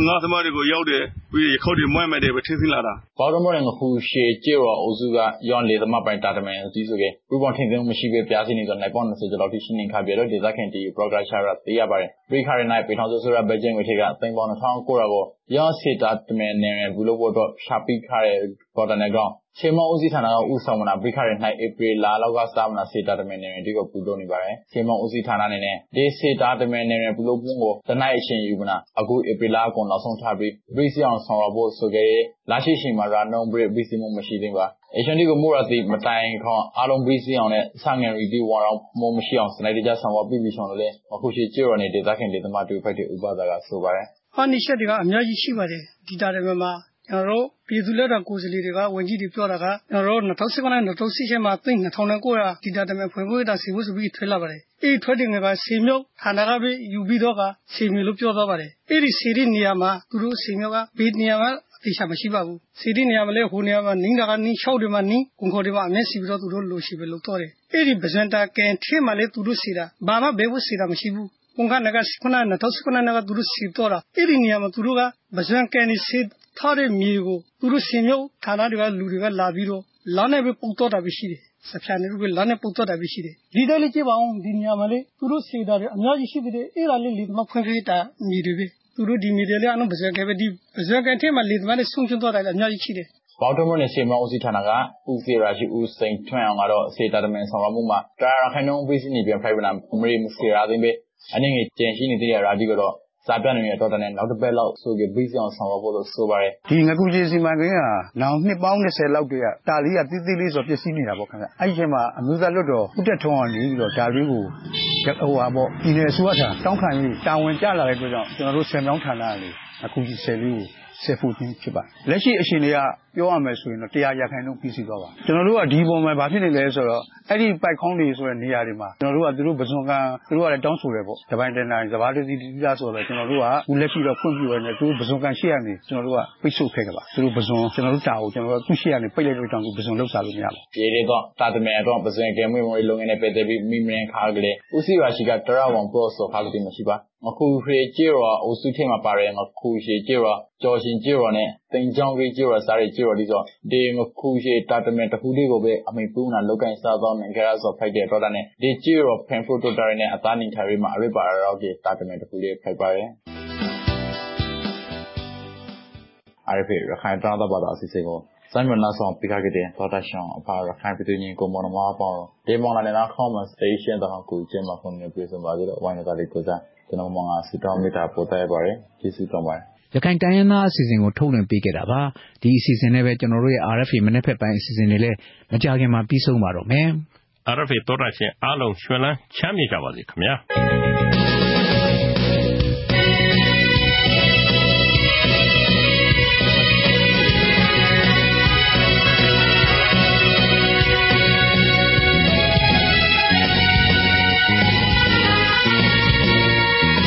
[SPEAKER 17] ငါသမားတွေကိုရောက်တယ်ပြီးခေါ်ဒီမွဲ့မဲ့တယ်ပဲထင်းစင်းလာတာ
[SPEAKER 15] ဘော်ဒမော်ငခုရှေကျေရောအုပ်စုကယောန်လေသမားပိုင်တာတမန်အကြီးဆိုကေပူပေါ်ထင်းစင်းမရှိပဲပြားစီနေဆိုနိုင်ပေါ20ကျော်လောက်ထိရှင်းနေခါပြတော့ဒေသခင်တီပရိုဂရက်ရှာရသိရပါတယ်ပရိခါရနိုင်ပေထောင်ဆိုဆိုရဘတ်ဂျင်ဝေထေကသိန်းပေါင်း2000ကိုရာကိုယောန်စီတာတမန်နေဘူးလို့တော့ရှာပိခါရပေါ်တနေကောင်ချေမောဦးစီးဌာနကဦးဆောင်မနာပိခါရ၌ဧပြီလလောက်ကစာမနာစေတာတမန်နေဒီကိုပူလို့နေပါတယ်ချေမောဦးစီးဌာနနေနဲ့ဒီစေတာတမန်နေပူလို့ပုံကိုတနိုင်အရှင်ယူမနာအခုဧပြီလကုန်နောက်ဆုံးထားပြီးဘရိစီအောင်ဆောင်ရဖို့ဆိုကြရဲလာရှိရှိမှာရာနောင်ဘရိဘရိစီမမရှိသေးပါအရှင်ဒီကိုမိုးရတိမတိုင်ခေါအားလုံးဘရိစီအောင်နဲ့ဆငယ်ရီဒီဝါအောင်မမရှိအောင်စနိုက်တကြဆောင်ရပြီးပြီးဆောင်လို့လေအခုရှိကျေရနေဒေသခင်ဒေသမတူဖိုက်တဲ့ဥပဒါကဆိုပါတယ်
[SPEAKER 18] ဟောနိရှက်တွေကအများကြီးရှိပါတယ်ဒီတာတွေမှာ ကျွန်တော်တို့ ပြည်သူလက်တော် ကိုယ်စားလှယ်တွေက ဝန်ကြီးတွေ ပြောတာက ကျွန်တော်တို့2019နဲ့2018မှာ သိ2900ဒီတာတမဲဖွင့်ဖို့တာစီဖို့ဆိုပြီး ထွေးလာပါတယ် အဲ့ထွက်တင်ငယ်ကစီမြုပ်ဌာနကပဲ ယူပြီးတော့ကစီမြုပ်လို့ ပြောသွားပါတယ် အဲ့ဒီစီရီနေရာမှာ သူတို့စီမြုပ်ကဘေးနေရာမှာတေချာမရှိပါဘူးစီရီနေရာမှာလဲဟိုနေရာမှာ နင်းတာကနင်းလျှောက်တယ်မှာနင်း ကွန်ခေါ်တယ်မှာ အမျက်စီပြီးတော့ သူတို့ လိုရှိပဲလို့တော့တယ် အဲ့ဒီပဇန်တာကန်ထဲမှာလဲသူတို့စီတာ ဘာမှဘဲဖို့စီတာ မရှိဘူးကွန်ခနကစခနာ2019နကသူတို့စီတော့တာ အဲ့ဒီနေရာမှာ သူတို့က ပဇန်ကန်နေစီ ထားတဲ့မြေကို သူတို့ ဆင်မြုပ်ဌာနတွေက လူတွေက လာပြီးတော့လာနဲ့ပဲ ပုတ်တော့တာပဲရှိတယ်စဖြာနေလို့လာနဲ့ပုတ်တော့တာပဲရှိတယ် ဒီတိုင်းလေးကြည့်ပါအောင်ဒီနေရာမှာလေသူတို့စေတာတွေ အများကြီးရှိသေးတယ် အဲ့ဒါလေးလေမဖွင့်ဖေးတာမြေတွေပဲ သူတို့ ဒီမြေတွေလည်းအလုံးပဇက်ကပဲ ဒီပဇက်ကန်ထဲမှာလေသမားနဲ့ဆုံချွတ်တော့တာလည်းအများကြီးရှိတယ်
[SPEAKER 15] ဘောက်တော်မနဲ့စေမောဦးစီးဌာနက ဦးစီရာရှိ ဦးစိန်ထွန်းအောင်ကတော့စေတာတမန်ဆောင်ရမှုမှာတာရာခိုင်နှုန်းပေးစီနေပြန်ဖိုင်ဗနာမရီမစီရာသိမ်းပဲအနေငယ် ကျန်ရှိနေတဲ့ရာဒီကတော့ စားပြနေတဲ့တော်တဲ့နောက်တစ်ပတ်လောက်ဆိုကြပြီးအောင်ဆောင်ဖို့လို့ ဆိုပါတယ်
[SPEAKER 18] ဒီငကူကြီးစီမံကိန်းကနောင်နှစ်ပေါင်း20လောက်တည်းက တာလီကတိတိလေးဆိုပြည့်စည်နေတာပေါ့ခင်ဗျအဲ့ဒီချိန်မှာ အမျိုးသားလွတ်တော်ဥတက်ထုံးအောင်နေပြီးတော့ဒါလေးကိုဟိုဟာပေါ့ပြည်နယ်အစိုးရထံ တောင်းခံပြီး တာဝန်ကျလာတဲ့အတွက်ကြောင့် ကျွန်တော်တို့ဆယ်မြောင်းဌာနလေးအခုကြီးဆယ်လေးကို ဆက်ဖို့ဖြစ်ပါလက်ရှိအရှင်တွေကပြောရမယ်ဆိုရင်တော့တရားရခိုင်နှုန်းပြီးစီသွားပါကျွန်တော်တို့ကဒီပုံမှာဘာဖြစ်နေလဲဆိုတော့အဲ့ဒီပိုက်ခေါင်းတွေဆိုတဲ့နေရာတွေမှာကျွန်တော်တို့ကသူတို့ပစွန်ကန်သူတို့ကလည်းတောင်းဆိုတယ်ပေါ့တပိုင်းတနိုင်စဘာတစီတီးသားဆိုတော့ကျွန်တော်တို့ကဘူးလက်ရှိတော့ဖွင့်ပြရနေသူတို့ပစွန်ကန်ရှိရနေကျွန်တော်တို့ကပိတ်ဆို့ခဲ့ကြပါသူတို့ပစွန်ကျွန်တော်တို့တာကိုကျွန်တော်တို့သူ့ရှိရနေပိတ်လိုက်လို့တောင်းသူပစွန်လောက်စားလို့မရဘူး
[SPEAKER 15] ပြေရတော့တာတမဲတော့ပစွန်ကဲမွေးမွေးလုံငင်းနဲ့ပဲတဲ့ပြီးမိမရင်ခါကလေးဦးစီရာရှိကတရဝံပရော့ဆိုခါကတိမရှိပါ ငခုခေကျေရောအုပ်စုထဲမှာပါရဲငခုရှေကျေရောကြော်ရှင်ကျေရောနဲ့တင်ကြောင်းကြီးကျေရောစားရကျေရောဒီဆိုဒီငခုရှေတာတမဲတခုလေးကိုပဲအမိပူးနာလောက်ကင်စားတော့နိုင်ကြရဆိုဖိုက်တဲ့တော့နဲ့ဒီကျေရောဖန်ဖရိုတိုတာနဲ့အသားနေထိုင်မှာအရိပါရောကေတာတမဲတခုလေးဖိုက်ပါရဲအရိဖေရခိုင်တောင်းတော့ပါတော့အစီအစဉ်ကိုဆိုင်မနာဆောင်ပိခကတဲ့သောတာရှောင်းအဖာရခိုင်ပြည်သူညီကိုမောင်မောပေါင်းဒီမောင်လာတဲ့နောက်ခေါမစတေးရှင်းတော့ကိုကျင်းမှာခုန်နေပြေဆုံးပါကြတော့ဝိုင်းနေတာလေးကိုစား ကျွန်တော်မောင်ကစတောင်းမိတာပို့တဲ့ပါတယ် ကျေးဇူးတော်ပါတယ်
[SPEAKER 2] ရခိုင်တိုင်းရင်းသားအစီအစဉ်ကို ထုတ်လွှင့်ပေးခဲ့တာပါ ဒီအစီအစဉ်နဲ့ပဲ ကျွန်တော်တို့ရဲ့ RFA မနေ့ဖက်ပိုင်း အစီအစဉ်တွေလည်း မကြခင်မှာ ပြီးဆုံးပါတော့မယ်
[SPEAKER 3] RFA သောတာရှင်အားလုံး ရွှင်လန်းချမ်းမြေ့ကြပါစေခင်ဗျာ